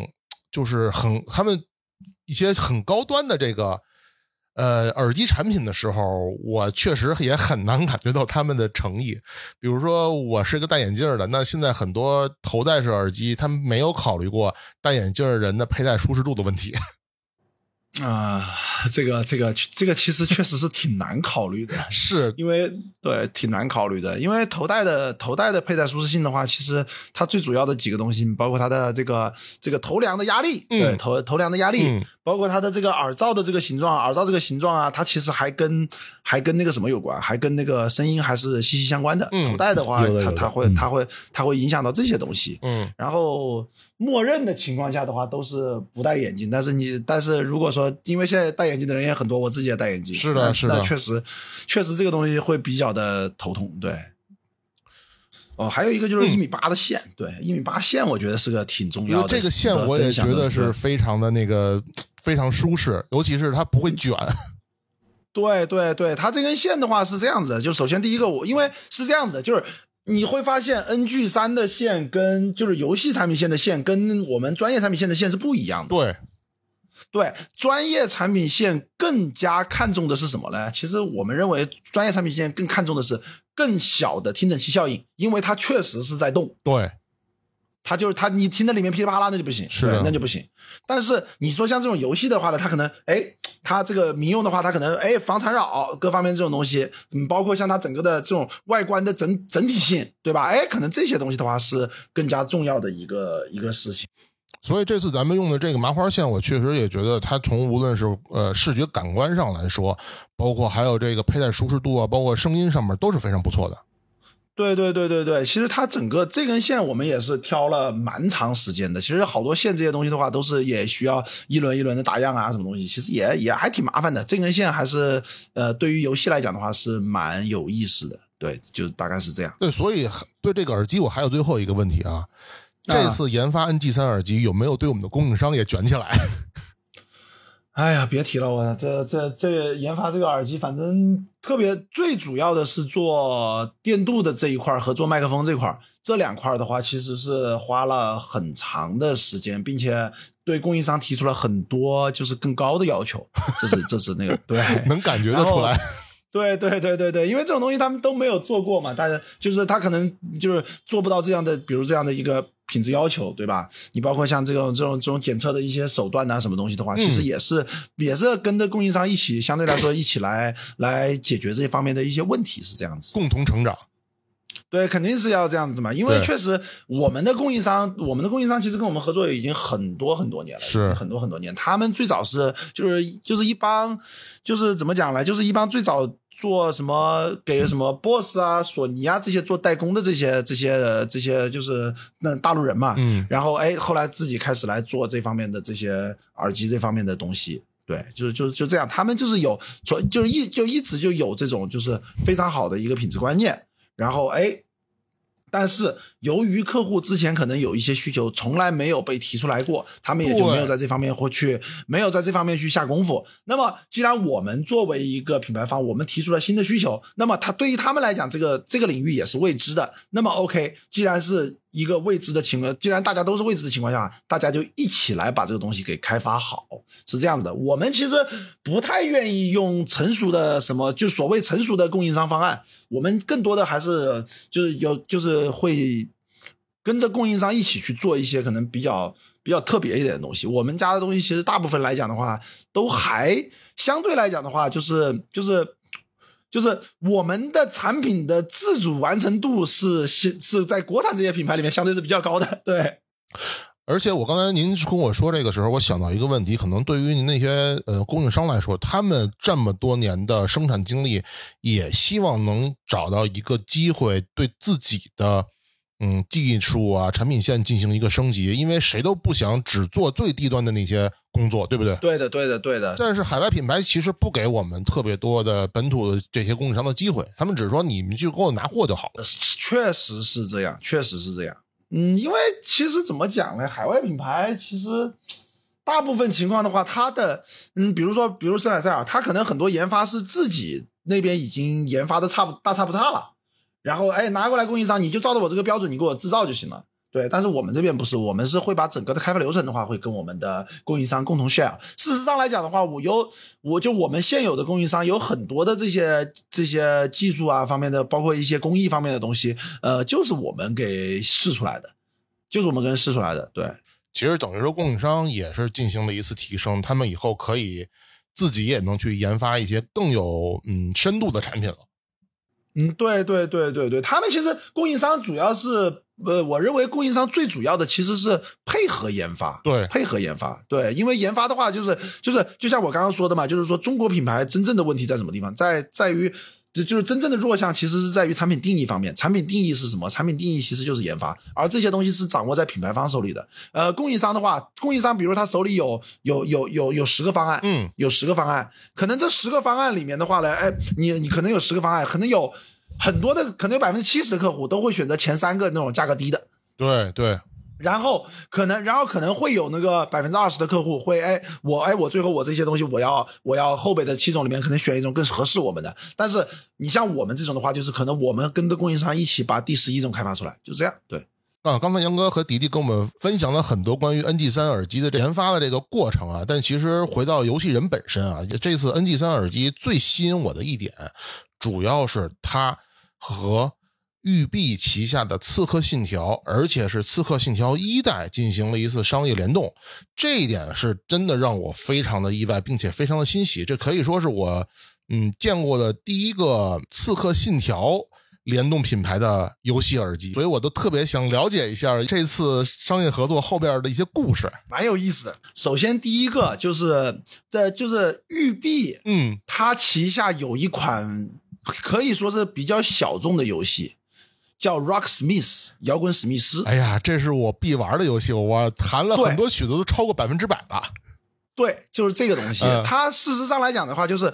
就是很他们一些很高端的这个。呃，耳机产品的时候，我确实也很难感觉到他们的诚意。比如说，我是个戴眼镜的，那现在很多头戴式耳机，他们没有考虑过戴眼镜人的佩戴舒适度的问题。啊，这个这个这个其实确实是挺难考虑的，是因为对挺难考虑的，因为头戴的头戴的佩戴舒适性的话，其实它最主要的几个东西，包括它的这个这个头梁的压力，对头头梁的压力，包括它的这个耳罩的这个形状，耳罩这个形状啊，它其实还跟还跟那个什么有关，还跟那个声音还是息息相关的。头戴的话，它它会它会它会影响到这些东西。嗯，然后默认的情况下的话，都是不戴眼镜，但是你但是如果说因为现在戴眼镜的人也很多，我自己也戴眼镜。是的，是的，确实，确实这个东西会比较的头痛。对。哦，还有一个就是一米八的线，对，一米八线，我觉得是个挺重要的。这个线我也觉得是非常的那个非常舒适，尤其是它不会卷。对对对，它这根线的话是这样子的，就首先第一个，我因为是这样子的，就是你会发现 NG 三的线跟就是游戏产品线的线跟我们专业产品线的线是不一样的。对。对专业产品线更加看重的是什么呢？其实我们认为专业产品线更看重的是更小的听诊器效应，因为它确实是在动。对，它就是它，你听在里面噼里啪啦那就不行，是那就不行。但是你说像这种游戏的话呢，它可能哎，它这个民用的话，它可能哎防缠绕各方面这种东西，嗯，包括像它整个的这种外观的整整体性，对吧？哎，可能这些东西的话是更加重要的一个一个事情。所以这次咱们用的这个麻花线，我确实也觉得它从无论是呃视觉感官上来说，包括还有这个佩戴舒适度啊，包括声音上面都是非常不错的。对对对对对，其实它整个这根线我们也是挑了蛮长时间的。其实好多线这些东西的话，都是也需要一轮一轮的打样啊，什么东西，其实也也还挺麻烦的。这根线还是呃，对于游戏来讲的话是蛮有意思的。对，就大概是这样。对，所以对这个耳机我还有最后一个问题啊，这次研发 NG 三耳机有没有对我们的供应商也卷起来？哎呀，别提了，我这这这研发这个耳机，反正特别最主要的是做电镀的这一块和做麦克风这块，这两块的话，其实是花了很长的时间，并且对供应商提出了很多就是更高的要求，这是这是那个对，能感觉得出来。对对对对对，因为这种东西他们都没有做过嘛，大家就是他可能就是做不到这样的，比如这样的一个品质要求，对吧？你包括像这种这种这种检测的一些手段呐，什么东西的话，其实也是也是跟着供应商一起，相对来说一起来来解决这些方面的一些问题，是这样子。共同成长。对，肯定是要这样子的嘛，因为确实我们的供应商，我们的供应商其实跟我们合作已经很多很多年了，是很多很多年。他们最早是就是就是一帮就是怎么讲呢？就是一帮最早。做什么给什么 BOSS 啊、索尼啊这些做代工的这些这些这些就是那大陆人嘛，嗯，然后哎后来自己开始来做这方面的这些耳机这方面的东西，对，就是就是就这样，他们就是有从就是一就一直就有这种就是非常好的一个品质观念，然后哎。但是由于客户之前可能有一些需求，从来没有被提出来过，他们也就没有在这方面或去没有在这方面去下功夫。那么，既然我们作为一个品牌方，我们提出了新的需求，那么他对于他们来讲，这个这个领域也是未知的。那么，OK，既然是。一个未知的情况，既然大家都是未知的情况下，大家就一起来把这个东西给开发好，是这样子的。我们其实不太愿意用成熟的什么，就所谓成熟的供应商方案，我们更多的还是就是有就是会跟着供应商一起去做一些可能比较比较特别一点的东西。我们家的东西其实大部分来讲的话，都还相对来讲的话，就是就是。就是我们的产品的自主完成度是是是在国产这些品牌里面相对是比较高的，对。而且我刚才您跟我说这个时候，我想到一个问题，可能对于您那些呃供应商来说，他们这么多年的生产经历，也希望能找到一个机会，对自己的。嗯，技术啊，产品线进行一个升级，因为谁都不想只做最低端的那些工作，对不对？对的，对的，对的。但是海外品牌其实不给我们特别多的本土的这些供应商的机会，他们只是说你们去给我拿货就好了。确实是这样，确实是这样。嗯，因为其实怎么讲呢？海外品牌其实大部分情况的话，它的嗯，比如说，比如森海塞尔，它可能很多研发是自己那边已经研发的差不大差不差了。然后，哎，拿过来供应商，你就照着我这个标准，你给我制造就行了。对，但是我们这边不是，我们是会把整个的开发流程的话，会跟我们的供应商共同 share。事实上来讲的话，我有，我就我们现有的供应商有很多的这些这些技术啊方面的，包括一些工艺方面的东西，呃，就是我们给试出来的，就是我们跟试出来的。对，其实等于说供应商也是进行了一次提升，他们以后可以自己也能去研发一些更有嗯深度的产品了。嗯，对对对对对，他们其实供应商主要是，呃，我认为供应商最主要的其实是配合研发，对，配合研发，对，因为研发的话，就是就是就像我刚刚说的嘛，就是说中国品牌真正的问题在什么地方，在在于。这就是真正的弱项，其实是在于产品定义方面。产品定义是什么？产品定义其实就是研发，而这些东西是掌握在品牌方手里的。呃，供应商的话，供应商比如他手里有有有有有十个方案，嗯，有十个方案，可能这十个方案里面的话呢，哎，你你可能有十个方案，可能有很多的，可能有百分之七十的客户都会选择前三个那种价格低的。对对。然后可能，然后可能会有那个百分之二十的客户会，哎，我哎，我最后我这些东西我要我要后备的七种里面可能选一种更合适我们的。但是你像我们这种的话，就是可能我们跟着供应商一起把第十一种开发出来，就这样。对，啊，刚才杨哥和迪迪跟我们分享了很多关于 NG 三耳机的研发的这个过程啊，但其实回到游戏人本身啊，这次 NG 三耳机最吸引我的一点，主要是它和。育碧旗下的《刺客信条》，而且是《刺客信条》一代进行了一次商业联动，这一点是真的让我非常的意外，并且非常的欣喜。这可以说是我嗯见过的第一个《刺客信条》联动品牌的游戏耳机，所以我都特别想了解一下这次商业合作后边的一些故事，蛮有意思的。首先，第一个就是在就是育碧，嗯，它旗下有一款可以说是比较小众的游戏。叫 Rocksmith 摇滚史密斯。哎呀，这是我必玩的游戏，我弹了很多曲子，都超过百分之百了。对，就是这个东西。嗯它事实上来讲的话，就是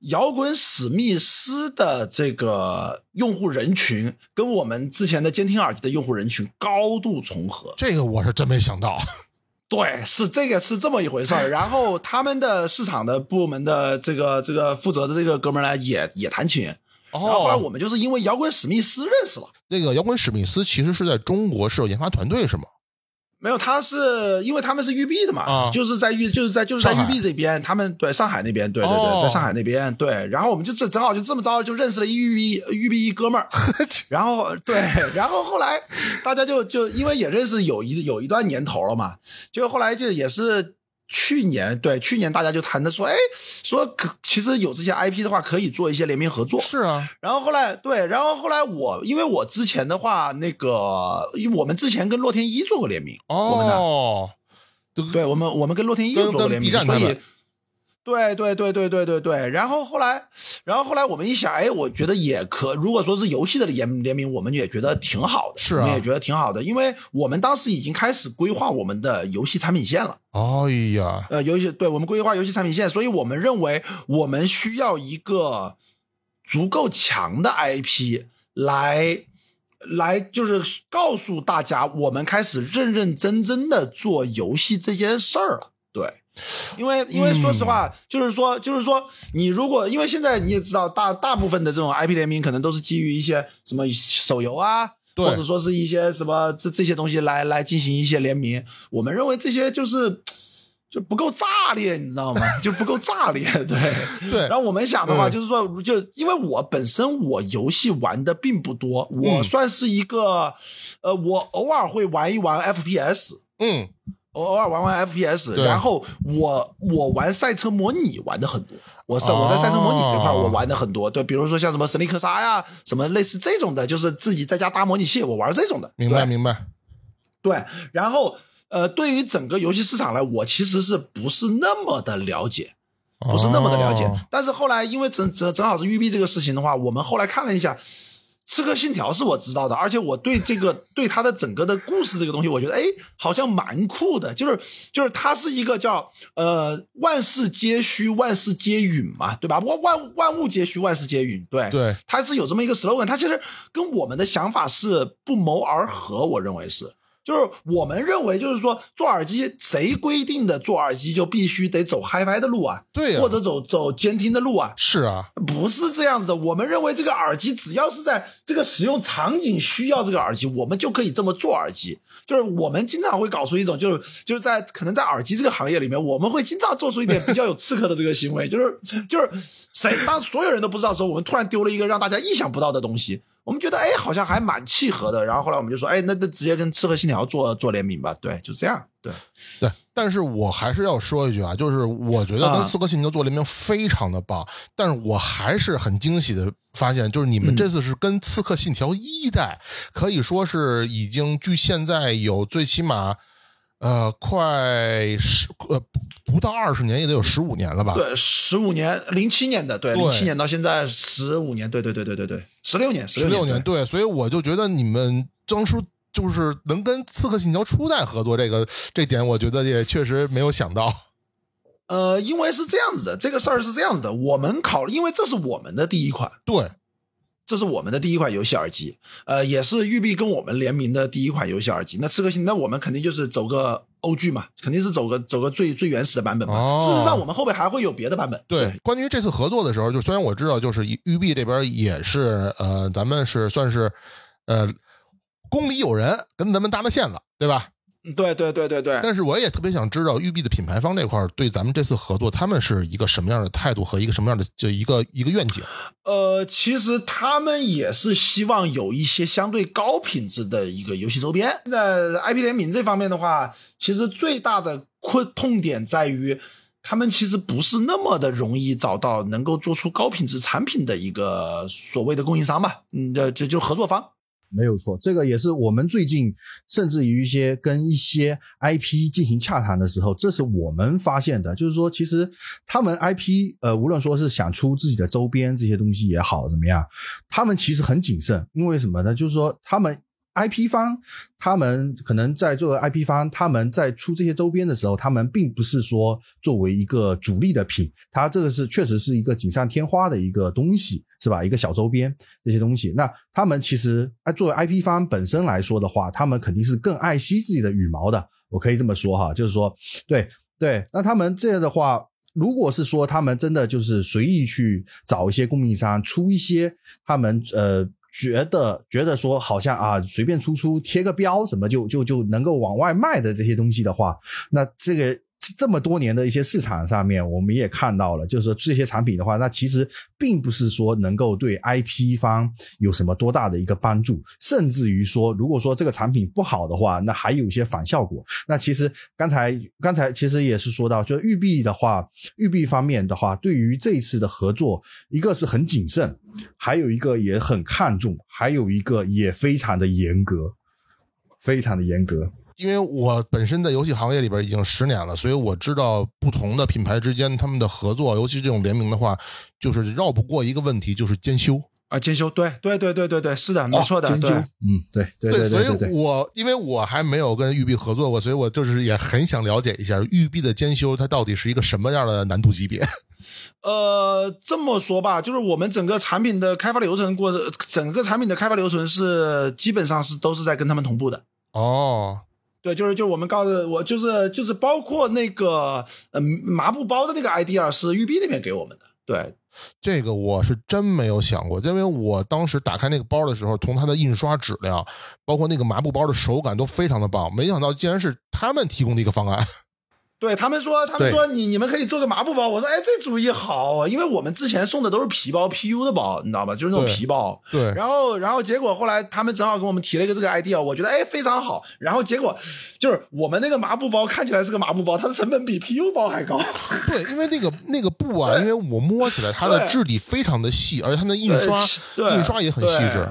摇滚史密斯的这个用户人群跟我们之前的监听耳机的用户人群高度重合。这个我是真没想到。对，是这个是这么一回事儿。然后他们的市场的部门的这个这个负责的这个哥们儿呢，也也弹琴。然后后来我哦，们就是因为摇滚史密斯认识了。那个摇滚史密斯其实是在中国是有研发团队是吗？没有，他是因为他们是育碧的嘛，啊就是在育就是在就是在育碧这边，他们对上海那边，对对对，哦在上海那边，对，然后我们就这正好就这么着就认识了一育碧育碧一哥们儿，然后对，然后后来大家就就因为也认识有一有一段年头了嘛，就后来就也是。去年对去年大家就谈的说，哎，说可其实有这些 IP 的话，可以做一些联名合作。是啊，然后后来对，然后后来我因为我之前的话，那个因为我们之前跟洛天依做过联名，我们的哦，对我们，我们跟洛天依跟跟有做过联名，所以对对对对对对对。然后后来，然后后来我们一想，哎，我觉得也可，如果说是游戏的联联名，我们也觉得挺好的，是啊我们也觉得挺好的，因为我们当时已经开始规划我们的游戏产品线了。哎呀，呃，游戏对我们规划游戏产品线，所以我们认为我们需要一个足够强的 IP 来。来就是告诉大家，我们开始认认真真的做游戏这件事儿了。对，因为因为说实话，嗯就是说就是说，你如果因为现在你也知道，大大部分的这种 IP 联名可能都是基于一些什么手游啊，或者说是一些什么这这些东西来来进行一些联名。我们认为这些就是就不够炸裂，你知道吗？就不够炸裂，对。对然后我们想的话，嗯就是说，就因为我本身我游戏玩的并不多，我嗯算是一个，呃，我偶尔会玩一玩 FPS，嗯，偶尔玩玩 FPS，然后我我玩赛车模拟玩的很多，我是我在赛车模拟这块哦我玩的很多，对，比如说像什么神力克沙呀，什么类似这种的，就是自己在家搭模拟器，我玩这种的，明白明白。对，然后呃，对于整个游戏市场来，我其实是不是那么的了解，不是那么的了解。哦但是后来因为正正正好是育碧这个事情的话，我们后来看了一下。刺客信条是我知道的，而且我对这个对他的整个的故事这个东西，我觉得哎，好像蛮酷的。就是就是它是一个叫呃万事皆虚，万事皆允嘛，对吧？万万万物皆虚，万事皆允。对对，它是有这么一个 slogan，它其实跟我们的想法是不谋而合，我认为是。就是我们认为，就是说做耳机，谁规定的做耳机就必须得走 HiFi 的路啊？对呀或者走走监听的路啊？是啊，不是这样子的。我们认为这个耳机只要是在这个使用场景需要这个耳机，我们就可以这么做耳机。就是我们经常会搞出一种，就是就是在可能在耳机这个行业里面，我们会经常做出一点比较有刺客的这个行为，就是就是谁当所有人都不知道的时候，我们突然丢了一个让大家意想不到的东西。我们觉得哎，好像还蛮契合的，然后后来我们就说，哎，那那直接跟刺客信条做做联名吧，对，就这样，对，对，但是我还是要说一句啊，就是我觉得跟啊刺客信条做联名非常的棒，但是我还是很惊喜的发现，就是你们嗯。这次是跟刺客信条一代，可以说是已经距现在有最起码。呃，快十呃不不到二十年，也得有十五年了吧？对，十五年，零七年的，对，对零七年到现在十五年，对对对对对对，十六年，十六年，年，对，所以我就觉得你们当初就是能跟刺客信条初代合作，这个这点我觉得也确实没有想到。呃，因为是这样子的，这个事儿是这样子的，我们考，因为这是我们的第一款，对，这是我们的第一款游戏耳机，呃，也是育碧跟我们联名的第一款游戏耳机。那刺客信，那我们肯定就是走个 OG 嘛，肯定是走个走个最最原始的版本嘛。哦事实上，我们后面还会有别的版本。对，关于这次合作的时候，就虽然我知道，就是育碧这边也是呃，咱们是算是呃宫里有人，跟咱们搭了线了，对吧？对对对对对。但是我也特别想知道，育碧的品牌方这块儿对咱们这次合作，他们是一个什么样的态度和一个什么样的就一个一个愿景？呃，其实他们也是希望有一些相对高品质的一个游戏周边。在 IP 联名这方面的话，其实最大的困痛点在于，他们其实不是那么的容易找到能够做出高品质产品的一个所谓的供应商吧，嗯，这就就合作方。没有错，这个也是我们最近甚至于一些跟一些 IP 进行洽谈的时候，这是我们发现的，就是说，其实他们 IP 呃，无论说是想出自己的周边这些东西也好，怎么样，他们其实很谨慎，因为什么呢？就是说他们。IP 方，他们可能在做 IP 方，他们在出这些周边的时候，他们并不是说作为一个主力的品，它这个是确实是一个锦上添花的一个东西，是吧？一个小周边这些东西，那他们其实啊，作为 IP 方本身来说的话，他们肯定是更爱惜自己的羽毛的，我可以这么说哈，就是说，对对，那他们这样的话，如果是说他们真的就是随意去找一些供应商出一些他们呃。觉得觉得说好像啊随便出出贴个标什么就就就能够往外卖的这些东西的话，那这个这么多年的一些市场上面，我们也看到了，就是说这些产品的话，那其实并不是说能够对 IP 方有什么多大的一个帮助，甚至于说，如果说这个产品不好的话，那还有一些反效果。那其实刚才刚才其实也是说到，就是玉璧的话，玉璧方面的话，对于这一次的合作，一个是很谨慎。还有一个也很看重，还有一个也非常的严格，非常的严格。因为我本身在游戏行业里边已经十年了，所以我知道不同的品牌之间他们的合作，尤其这种联名的话，就是绕不过一个问题，就是兼修啊。兼修，对对对对对对，是的，没错的。监修，嗯，对对对。所以我因为我还没有跟玉璧合作过，所以我就是也很想了解一下玉璧的兼修，它到底是一个什么样的难度级别。呃，这么说吧，就是我们整个产品的开发流程过，整个产品的开发流程是基本上是都是在跟他们同步的。哦，对，就是就是我们告诉我，就是就是包括那个嗯麻布包的那个 idea 是玉碧那边给我们的。对，这个我是真没有想过，因为我当时打开那个包的时候，从它的印刷质量，包括那个麻布包的手感都非常的棒，没想到竟然是他们提供的一个方案。对他们说，他们说你你们可以做个麻布包。我说，哎，这主意好，因为我们之前送的都是皮包 PU 的包，你知道吧？就是那种皮包。对。然后，然后结果后来他们正好给我们提了一个这个 idea，我觉得哎非常好。然后结果就是我们那个麻布包看起来是个麻布包，它的成本比 PU 包还高。对，因为那个那个布啊，因为我摸起来它的质地非常的细，而且它的印刷印刷也很细致。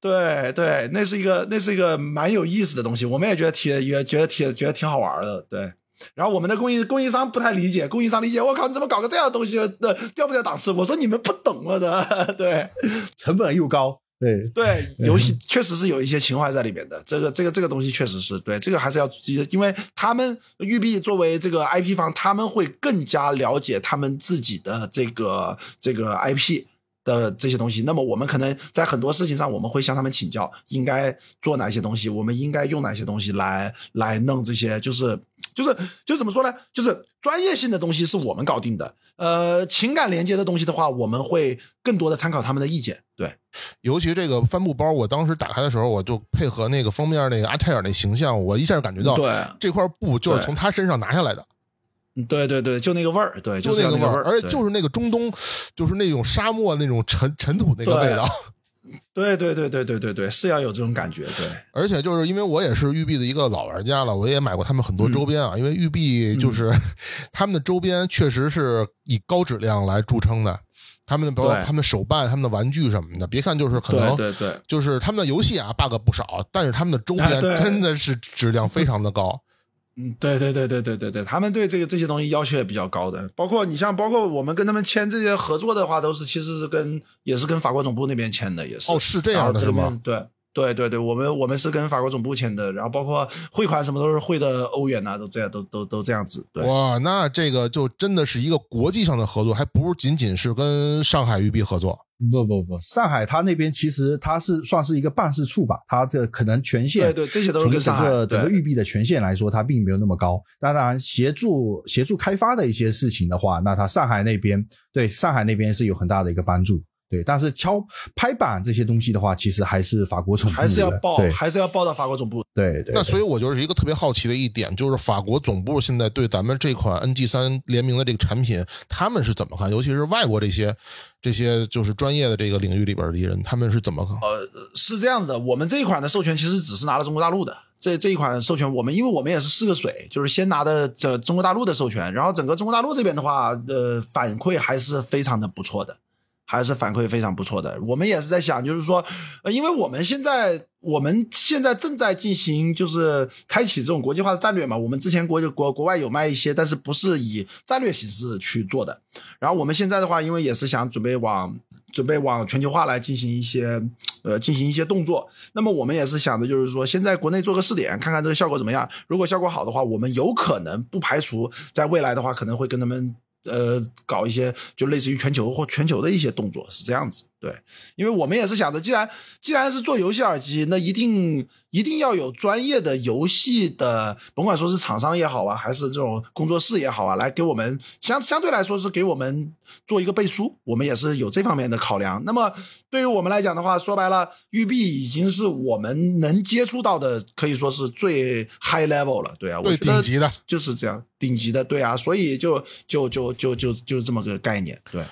对对，那是一个那是一个蛮有意思的东西，我们也觉得挺也觉得挺觉得挺好玩的，对。然后我们的供应供应商不太理解，供应商理解，我靠，你怎么搞个这样的东西？那掉不掉档次？我说你们不懂了的，对，成本又高，对对，游戏确实是有一些情怀在里面的，这个这个这个东西确实是对，这个还是要，因为他们育碧作为这个 IP 方，他们会更加了解他们自己的这个这个 IP 的这些东西。那么我们可能在很多事情上，我们会向他们请教，应该做哪些东西，我们应该用哪些东西来来弄这些，就是。就是就怎么说呢？就是专业性的东西是我们搞定的，呃，情感连接的东西的话，我们会更多的参考他们的意见。对，尤其这个帆布包，我当时打开的时候，我就配合那个封面那个阿泰尔那形象，我一下感觉到，对，这块布就是从他身上拿下来的。对对对，就那个味儿，对，就那个味儿，而且就是那个中东，就是那种沙漠那种尘尘土那个味道。对对对对对对对，是要有这种感觉，对。而且就是因为我也是育碧的一个老玩家了，我也买过他们很多周边啊。因为育碧就是 他们的周边确实是以高质量来著称的，他们的包括他们的手办、他们的玩具什么的。别看就是可能对对，就是他们的游戏啊 bug 不少，但是他们的周边真的是质量非常的高。嗯，对对对对对对对，他们对这个这些东西要求也比较高的，包括你像包括我们跟他们签这些合作的话，都是其实是跟也是跟法国总部那边签的，也是哦，是这样的，是吗？对对对对，我们我们是跟法国总部签的，然后包括汇款什么都是汇的欧元呐，都这样都都都这样子。对哇，那这个就真的是一个国际上的合作，还不是仅仅是跟上海育碧合作。不不不，上海它那边其实它是算是一个办事处吧，它的可能权限对对这些都是从整个整个玉璧的权限来说，它并没有那么高。当然，协助协助开发的一些事情的话，那它上海那边对上海那边是有很大的一个帮助。对，但是敲拍板这些东西的话，其实还是法国总部还是要报，还是要报到法国总部。对对。那所以，我就是一个特别好奇的一点，就是法国总部现在对咱们这款 NG 三联名的这个产品，他们是怎么看？尤其是外国这些这些就是专业的这个领域里边的人，他们是怎么看？呃，是这样子的，我们这一款的授权其实只是拿了中国大陆的这这一款授权，我们因为我们也是试个水，就是先拿的这中国大陆的授权，然后整个中国大陆这边的话，呃，反馈还是非常的不错的。还是反馈非常不错的。我们也是在想，就是说，呃，因为我们现在我们现在正在进行就是开启这种国际化的战略嘛。我们之前国国国外有卖一些，但是不是以战略形式去做的。然后我们现在的话，因为也是想准备往准备往全球化来进行一些呃进行一些动作。那么我们也是想的就是说，先在国内做个试点，看看这个效果怎么样。如果效果好的话，我们有可能不排除在未来的话，可能会跟他们。呃，搞一些就类似于全球或全球的一些动作是这样子，对，因为我们也是想着，既然既然是做游戏耳机，那一定一定要有专业的游戏的，甭管说是厂商也好啊，还是这种工作室也好啊，来给我们相相对来说是给我们做一个背书，我们也是有这方面的考量。那么对于我们来讲的话，说白了，育碧已经是我们能接触到的，可以说是最 high level 了，对啊，我最顶级的。就是这样，顶级的，对啊，所以就就就就就就这么个概念，对。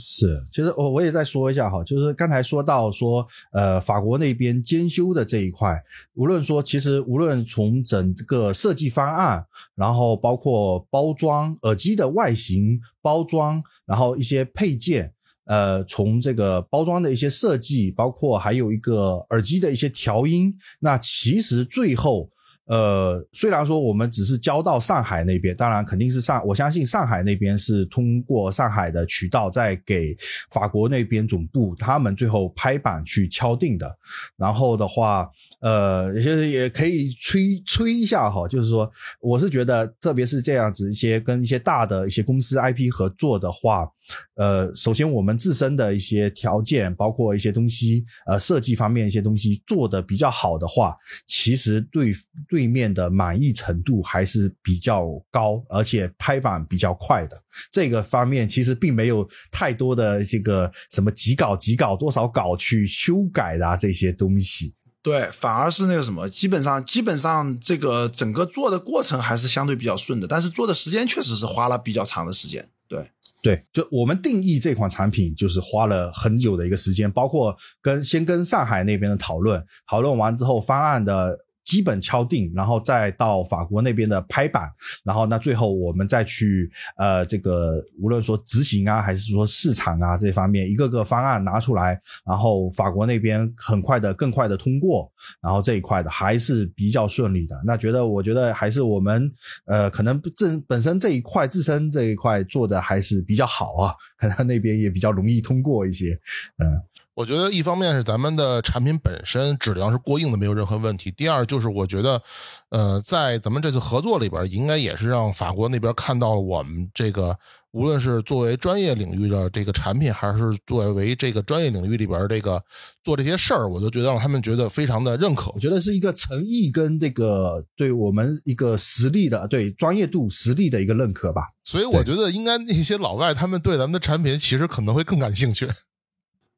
是，其实我我也再说一下哈，就是刚才说到说，呃，法国那边兼修的这一块，无论说其实无论从整个设计方案，然后包括包装耳机的外形包装，然后一些配件，呃，从这个包装的一些设计，包括还有一个耳机的一些调音，那其实最后。呃，虽然说我们只是交到上海那边，当然肯定是上，我相信上海那边是通过上海的渠道在给法国那边总部他们最后拍板去敲定的。然后的话，呃，其实也可以吹吹一下哈，就是说，我是觉得，特别是这样子一些跟一些大的一些公司 IP 合作的话。呃，首先我们自身的一些条件，包括一些东西，呃，设计方面一些东西做的比较好的话，其实对对面的满意程度还是比较高，而且拍板比较快的。这个方面其实并没有太多的这个什么几稿几稿多少稿去修改啊这些东西。对，反而是那个什么，基本上基本上这个整个做的过程还是相对比较顺的，但是做的时间确实是花了比较长的时间。对。对，就我们定义这款产品，就是花了很久的一个时间，包括跟先跟上海那边的讨论，讨论完之后方案的。基本敲定，然后再到法国那边的拍板，然后那最后我们再去呃这个无论说执行啊，还是说市场啊这方面一个个方案拿出来，然后法国那边很快的更快的通过，然后这一块的还是比较顺利的。那觉得我觉得还是我们呃可能正本身这一块自身这一块做的还是比较好啊，可能那边也比较容易通过一些，嗯。我觉得一方面是咱们的产品本身质量是过硬的，没有任何问题。第二就是我觉得，呃，在咱们这次合作里边，应该也是让法国那边看到了我们这个，无论是作为专业领域的这个产品，还是作为这个专业领域里边这个做这些事儿，我都觉得让他们觉得非常的认可。我觉得是一个诚意跟这个对我们一个实力的、对专业度实力的一个认可吧。所以我觉得应该那些老外他们对咱们的产品其实可能会更感兴趣。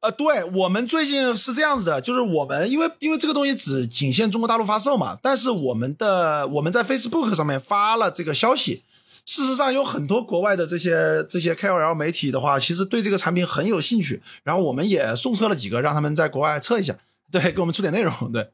呃，对我们最近是这样子的，就是我们因为因为这个东西只仅限中国大陆发售嘛，但是我们的我们在 Facebook 上面发了这个消息，事实上有很多国外的这些这些 KOL 媒体的话，其实对这个产品很有兴趣，然后我们也送测了几个，让他们在国外测一下，对，给我们出点内容，对，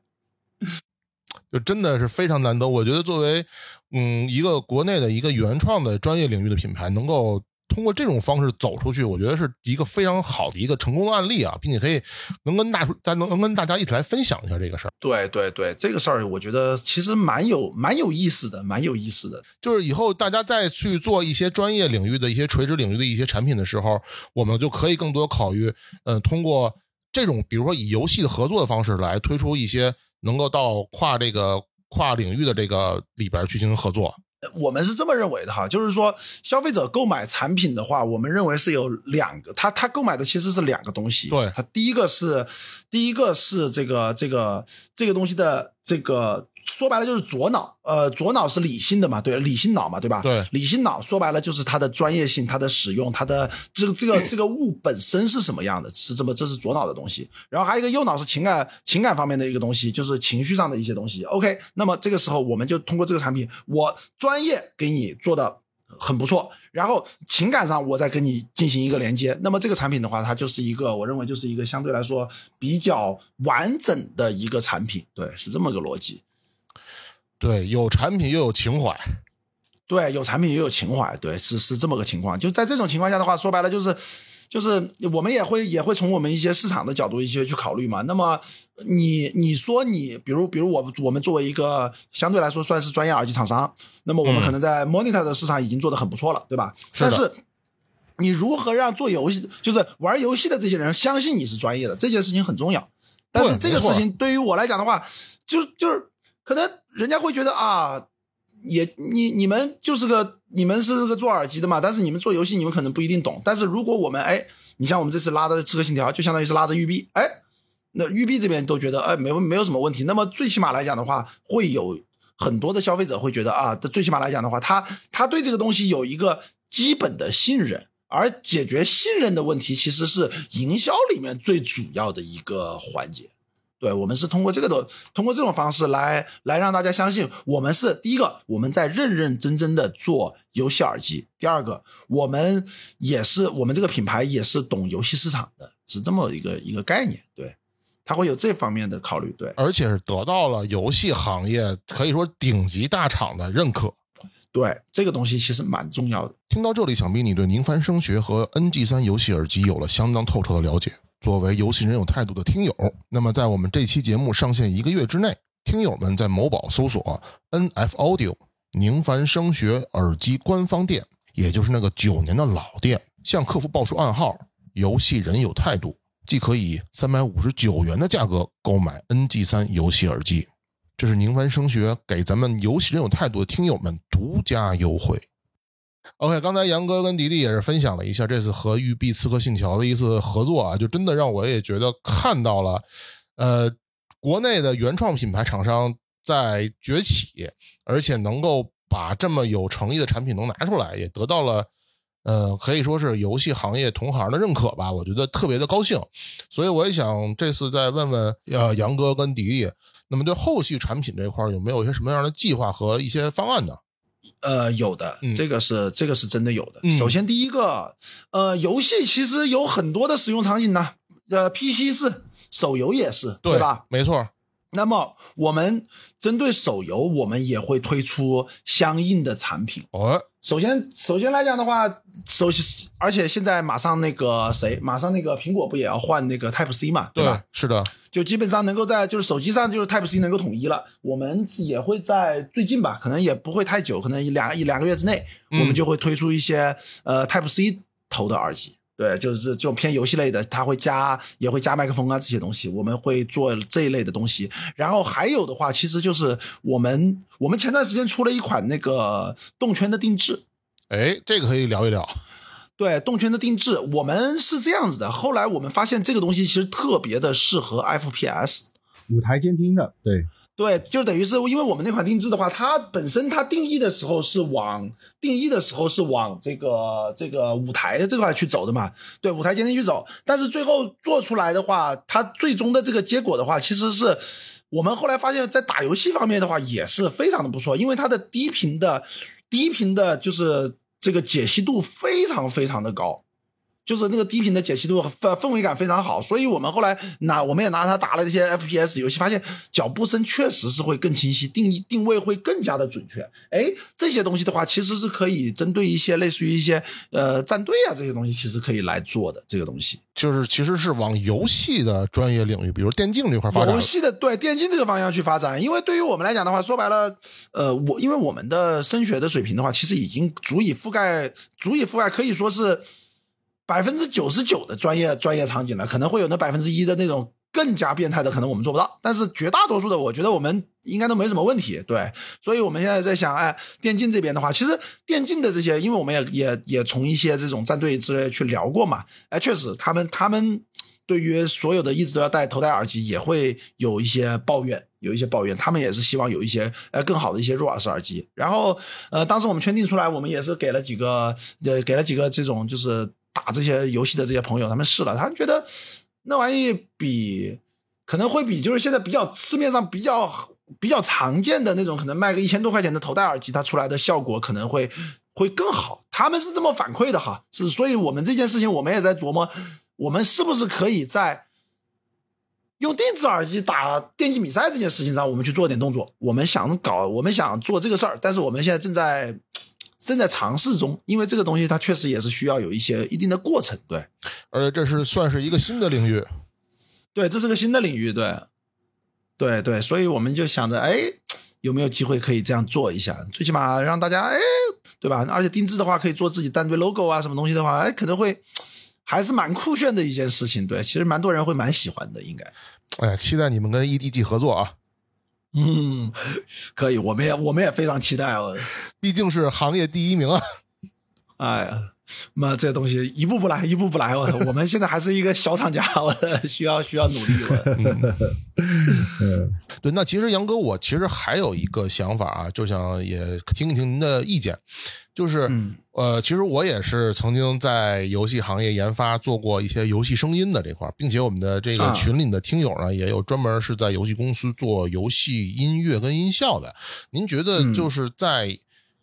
就真的是非常难得，我觉得作为嗯一个国内的一个原创的专业领域的品牌，能够。通过这种方式走出去，我觉得是一个非常好的一个成功的案例啊，并且可以能跟大咱能能跟大家一起来分享一下这个事儿。对对对，这个事儿我觉得其实蛮有蛮有意思的，蛮有意思的。就是以后大家再去做一些专业领域的一些垂直领域的一些产品的时候，我们就可以更多考虑，嗯，通过这种比如说以游戏的合作的方式来推出一些能够到跨这个跨领域的这个里边去进行合作。我们是这么认为的哈，就是说消费者购买产品的话，我们认为是有两个，他他购买的其实是两个东西。对，他第一个是第一个是这个这个这个东西的这个。说白了就是左脑，呃，左脑是理性的嘛，对，理性脑嘛，对吧？对，理性脑说白了就是它的专业性、它的使用、它的这个这个 这个物本身是什么样的，是这么，这是左脑的东西。然后还有一个右脑是情感情感方面的一个东西，就是情绪上的一些东西。OK，那么这个时候我们就通过这个产品，我专业给你做的。很不错，然后情感上我再跟你进行一个连接，那么这个产品的话，它就是一个我认为就是一个相对来说比较完整的一个产品，对，是这么个逻辑。对，有产品又有情怀，对，有产品又有情怀，对，是是这么个情况。就在这种情况下的话，说白了就是，就是我们也会也会从我们一些市场的角度一些去考虑嘛。那么你你说你比如比如我我们作为一个相对来说算是专业耳机厂商，那么我们嗯可能在 monitor 的市场已经做得很不错了，对吧？是的但是你如何让做游戏就是玩游戏的这些人相信你是专业的，这件事情很重要。但是这个事情对于我来讲的话，就就是可能人家会觉得啊，也你你们就是个你们是个做耳机的嘛，但是你们做游戏你们可能不一定懂。但是如果我们哎，你像我们这次拉的《刺客信条》，就相当于是拉着育碧，哎，那育碧这边都觉得哎没没有什么问题。那么最起码来讲的话，会有很多的消费者会觉得啊，最起码来讲的话，他他对这个东西有一个基本的信任。而解决信任的问题，其实是营销里面最主要的一个环节。对我们是通过这个的，通过这种方式来来让大家相信，我们是第一个，我们在认认真真的做游戏耳机；第二个，我们也是我们这个品牌也是懂游戏市场的，是这么一个一个概念。对，他会有这方面的考虑。对，而且是得到了游戏行业可以说顶级大厂的认可。对，这个东西其实蛮重要的。听到这里，想必你对宁帆声学和 NG 三游戏耳机有了相当透彻的了解。作为游戏人有态度的听友，那么在我们这期节目上线一个月之内，听友们在某宝搜索 NF Audio 宁凡声学耳机官方店，也就是那个九年的老店，向客服报出暗号“游戏人有态度”，即可以三百五十九元的价格购买 NG 三游戏耳机。这是宁凡声学给咱们游戏人有态度的听友们独家优惠。OK，刚才杨哥跟迪迪也是分享了一下这次和育碧《刺客信条》的一次合作啊，就真的让我也觉得看到了，呃，国内的原创品牌厂商在崛起，而且能够把这么有诚意的产品能拿出来，也得到了。呃，可以说是游戏行业同行的认可吧，我觉得特别的高兴，所以我也想这次再问问呃杨哥跟迪迪，那么对后续产品这块有没有一些什么样的计划和一些方案呢？呃，有的嗯，这个是这个是真的有的。嗯首先第一个，呃，游戏其实有很多的使用场景呢，呃，PC 是，手游也是，对吧？？没错，那么我们针对手游，我们也会推出相应的产品。哦，首先，首先来讲的话，首先，而且现在马上那个谁，马上那个苹果不也要换那个 Type C 嘛，对吧？是的，就基本上能够在就是手机上就是 Type C 能够统一了。我们也会在最近吧，可能也不会太久，可能一两一两个月之内，嗯我们就会推出一些呃 Type C 头的耳机。对，就是这种偏游戏类的，它会加也会加麦克风啊这些东西，我们会做这一类的东西。然后还有的话，其实就是我们我们前段时间出了一款那个动圈的定制，哎，这个可以聊一聊。对动圈的定制，我们是这样子的。后来我们发现这个东西其实特别的适合 FPS。舞台监听的，对，对，就等于是因为我们那款定制的话，它本身它定义的时候是往定义的时候是往这个这个舞台的这块去走的嘛，对，舞台监听去走。但是最后做出来的话，它最终的这个结果的话，其实是我们后来发现，在打游戏方面的话也是非常的不错，因为它的低频的低频的就是这个解析度非常非常的高。就是那个低频的解析度氛氛围感非常好，所以我们后来拿我们也拿它打了这些 FPS 游戏，发现脚步声确实是会更清晰，定义定位会更加的准确。哎，这些东西的话，其实是可以针对一些类似于一些呃战队啊这些东西，其实可以来做的这个东西。就是其实是往游戏的专业领域，比如电竞这块发展游。戏的对电竞这个方向去发展，因为对于我们来讲的话，说白了，呃，我因为我们的声学的水平的话，其实已经足以覆盖，足以覆盖，可以说是百分之九十九的专业专业场景了，可能会有那百分之一的那种更加变态的，可能我们做不到，但是绝大多数的，我觉得我们应该都没什么问题。对，所以我们现在在想，哎，电竞这边的话，其实电竞的这些，因为我们也也也从一些这种战队之类去聊过嘛，哎，确实他们他们。对于所有的一直都要戴头戴耳机，也会有一些抱怨，有一些抱怨。他们也是希望有一些呃更好的一些入耳式耳机。然后呃，当时我们圈定出来，我们也是给了几个呃给了几个这种就是打这些游戏的这些朋友，他们试了，他们觉得那玩意比可能会比就是现在比较市面上比较比较常见的那种可能卖个一千多块钱的头戴耳机，它出来的效果可能会会更好。他们是这么反馈的哈，是所以我们这件事情我们也在琢磨。我们是不是可以在用定制耳机打电竞比赛这件事情上，我们去做点动作？我们想搞，我们想做这个事儿，但是我们现在正在正在尝试中，因为这个东西它确实也是需要有一些一定的过程，对，而且这是算是一个新的领域。对，这是个新的领域，对，对对，所以我们就想着，哎，有没有机会可以这样做一下？最起码让大家，哎，对吧？而且定制的话，可以做自己单对 logo 啊，什么东西的话，哎，可能会还是蛮酷炫的一件事情。对，其实蛮多人会蛮喜欢的，应该。哎，期待你们跟 EDG 合作啊！嗯，可以，我们也我们也非常期待哦。毕竟是行业第一名啊！哎呀，那这东西一步步来，一步步来。我 我们现在还是一个小厂家，我需要需要努力。嗯，对。那其实杨哥，我其实还有一个想法啊，就想也听一听您的意见。就是呃，其实我也是曾经在游戏行业研发做过一些游戏声音的这块，并且我们的这个群里的听友呢，也有专门是在游戏公司做游戏音乐跟音效的。您觉得就是在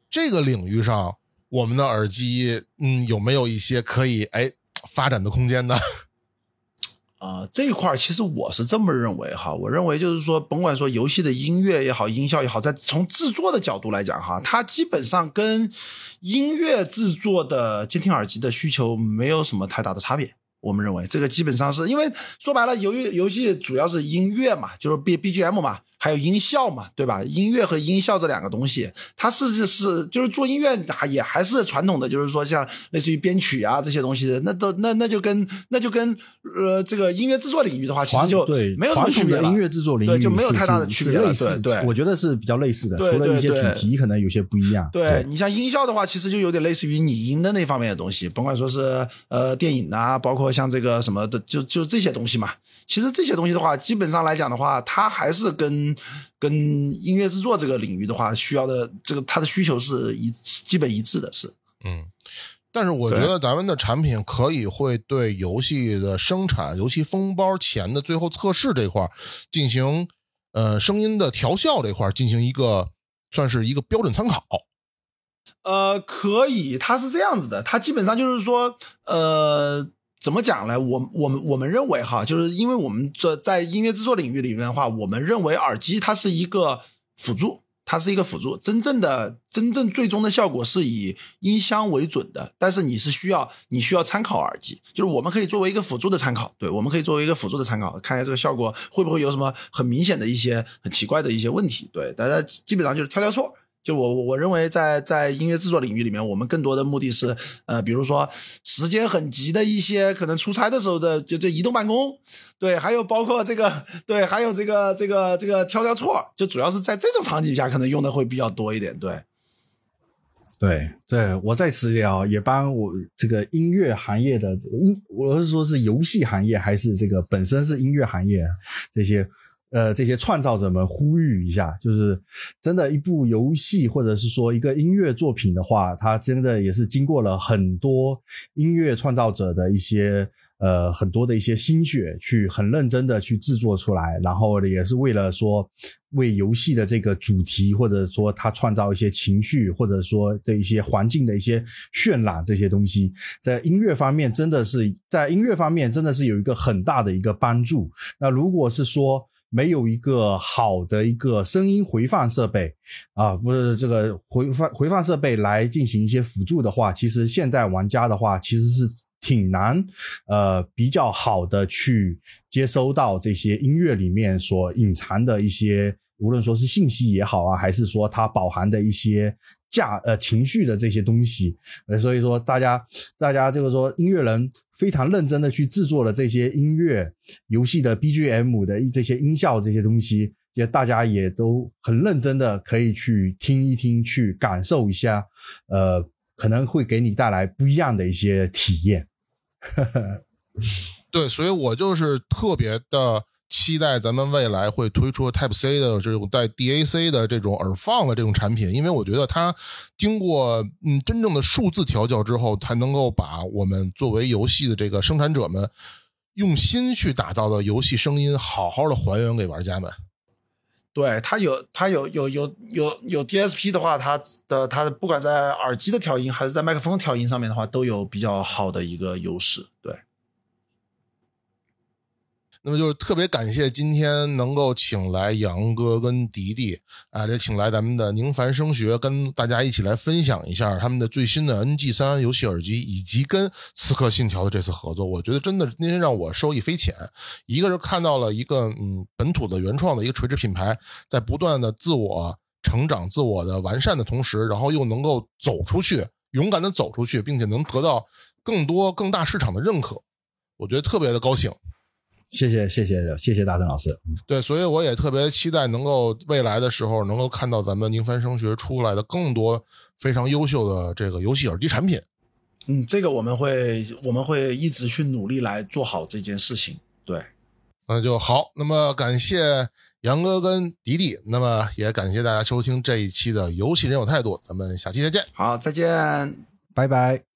这个领域上？我们的耳机，嗯，有没有一些可以哎发展的空间呢？啊，这一块其实我是这么认为哈，我认为就是说，甭管说游戏的音乐也好，音效也好，在从制作的角度来讲哈，它基本上跟音乐制作的监听耳机的需求没有什么太大的差别。我们认为这个基本上是因为说白了，由于游戏主要是音乐嘛，就是 B B G M 嘛。还有音效嘛，对吧？音乐和音效这两个东西，它是是是，就是做音乐还也还是传统的，就是说像类似于编曲啊这些东西的，那都那那就跟那就跟呃这个音乐制作领域的话，其实就对没有什么区别了。音乐制作领域就没有太大的区别了。对对，我觉得是比较类似的，除了一些主题可能有些不一样。对你像音效的话，其实就有点类似于拟音的那方面的东西，甭管说是呃电影啊，包括像这个什么的，就就这些东西嘛。其实这些东西的话，基本上来讲的话，它还是跟跟音乐制作这个领域的话，需要的这个它的需求是一基本一致的，是。嗯，但是我觉得咱们的产品可以会对游戏的生产、尤其封包前的最后测试这块进行呃声音的调校这块进行一个算是一个标准参考。呃，可以，它是这样子的，它基本上就是说呃。怎么讲呢？我我们我们认为哈，就是因为我们这在音乐制作领域里面的话，我们认为耳机它是一个辅助，它是一个辅助。真正的真正最终的效果是以音箱为准的，但是你是需要你需要参考耳机，就是我们可以作为一个辅助的参考，对，我们可以作为一个辅助的参考，看一下这个效果会不会有什么很明显的一些很奇怪的一些问题，对，大家基本上就是挑挑错。就我我认为，在在音乐制作领域里面，我们更多的目的是，呃，比如说时间很急的一些，可能出差的时候的，就这移动办公，对，还有包括这个，对，还有这个这个这个挑挑错，就主要是在这种场景下，可能用的会比较多一点，对。对，对我在此也也帮我这个音乐行业的音，我是说是游戏行业还是这个本身是音乐行业这些。呃，这些创造者们呼吁一下，就是真的，一部游戏或者是说一个音乐作品的话，它真的也是经过了很多音乐创造者的一些呃很多的一些心血，去很认真的去制作出来，然后也是为了说为游戏的这个主题，或者说它创造一些情绪，或者说的一些环境的一些渲染这些东西，在音乐方面真的是在音乐方面真的是有一个很大的一个帮助。那如果是说，没有一个好的一个声音回放设备啊，不是这个回放回放设备来进行一些辅助的话，其实现在玩家的话其实是挺难，呃，比较好的去接收到这些音乐里面所隐藏的一些，无论说是信息也好啊，还是说它饱含的一些价呃情绪的这些东西，呃，所以说大家大家这个说音乐人。非常认真的去制作了这些音乐、游戏的 BGM 的这些音效这些东西，也大家也都很认真的可以去听一听，去感受一下，呃，可能会给你带来不一样的一些体验。对，所以我就是特别的。期待咱们未来会推出 Type C 的这种带 DAC 的这种耳放的这种产品，因为我觉得它经过嗯真正的数字调教之后，才能够把我们作为游戏的这个生产者们用心去打造的游戏声音好好的还原给玩家们。对它有它有有有有有 DSP 的话，它的它不管在耳机的调音还是在麦克风调音上面的话，都有比较好的一个优势。对。那么就是特别感谢今天能够请来杨哥跟迪迪，啊，也请来咱们的宁凡声学，跟大家一起来分享一下他们的最新的 NG 三游戏耳机，以及跟《刺客信条》的这次合作。我觉得真的今天让我受益匪浅，一个是看到了一个嗯本土的原创的一个垂直品牌，在不断的自我成长、自我的完善的同时，然后又能够走出去，勇敢的走出去，并且能得到更多更大市场的认可，我觉得特别的高兴。谢谢谢谢谢谢大森老师。对，所以我也特别期待能够未来的时候能够看到咱们宁帆声学出来的更多非常优秀的这个游戏耳机产品。嗯，这个我们会我们会一直去努力来做好这件事情。对，那就好。那么感谢杨哥跟迪迪，那么也感谢大家收听这一期的游戏人有态度，咱们下期再见。好，再见。拜拜。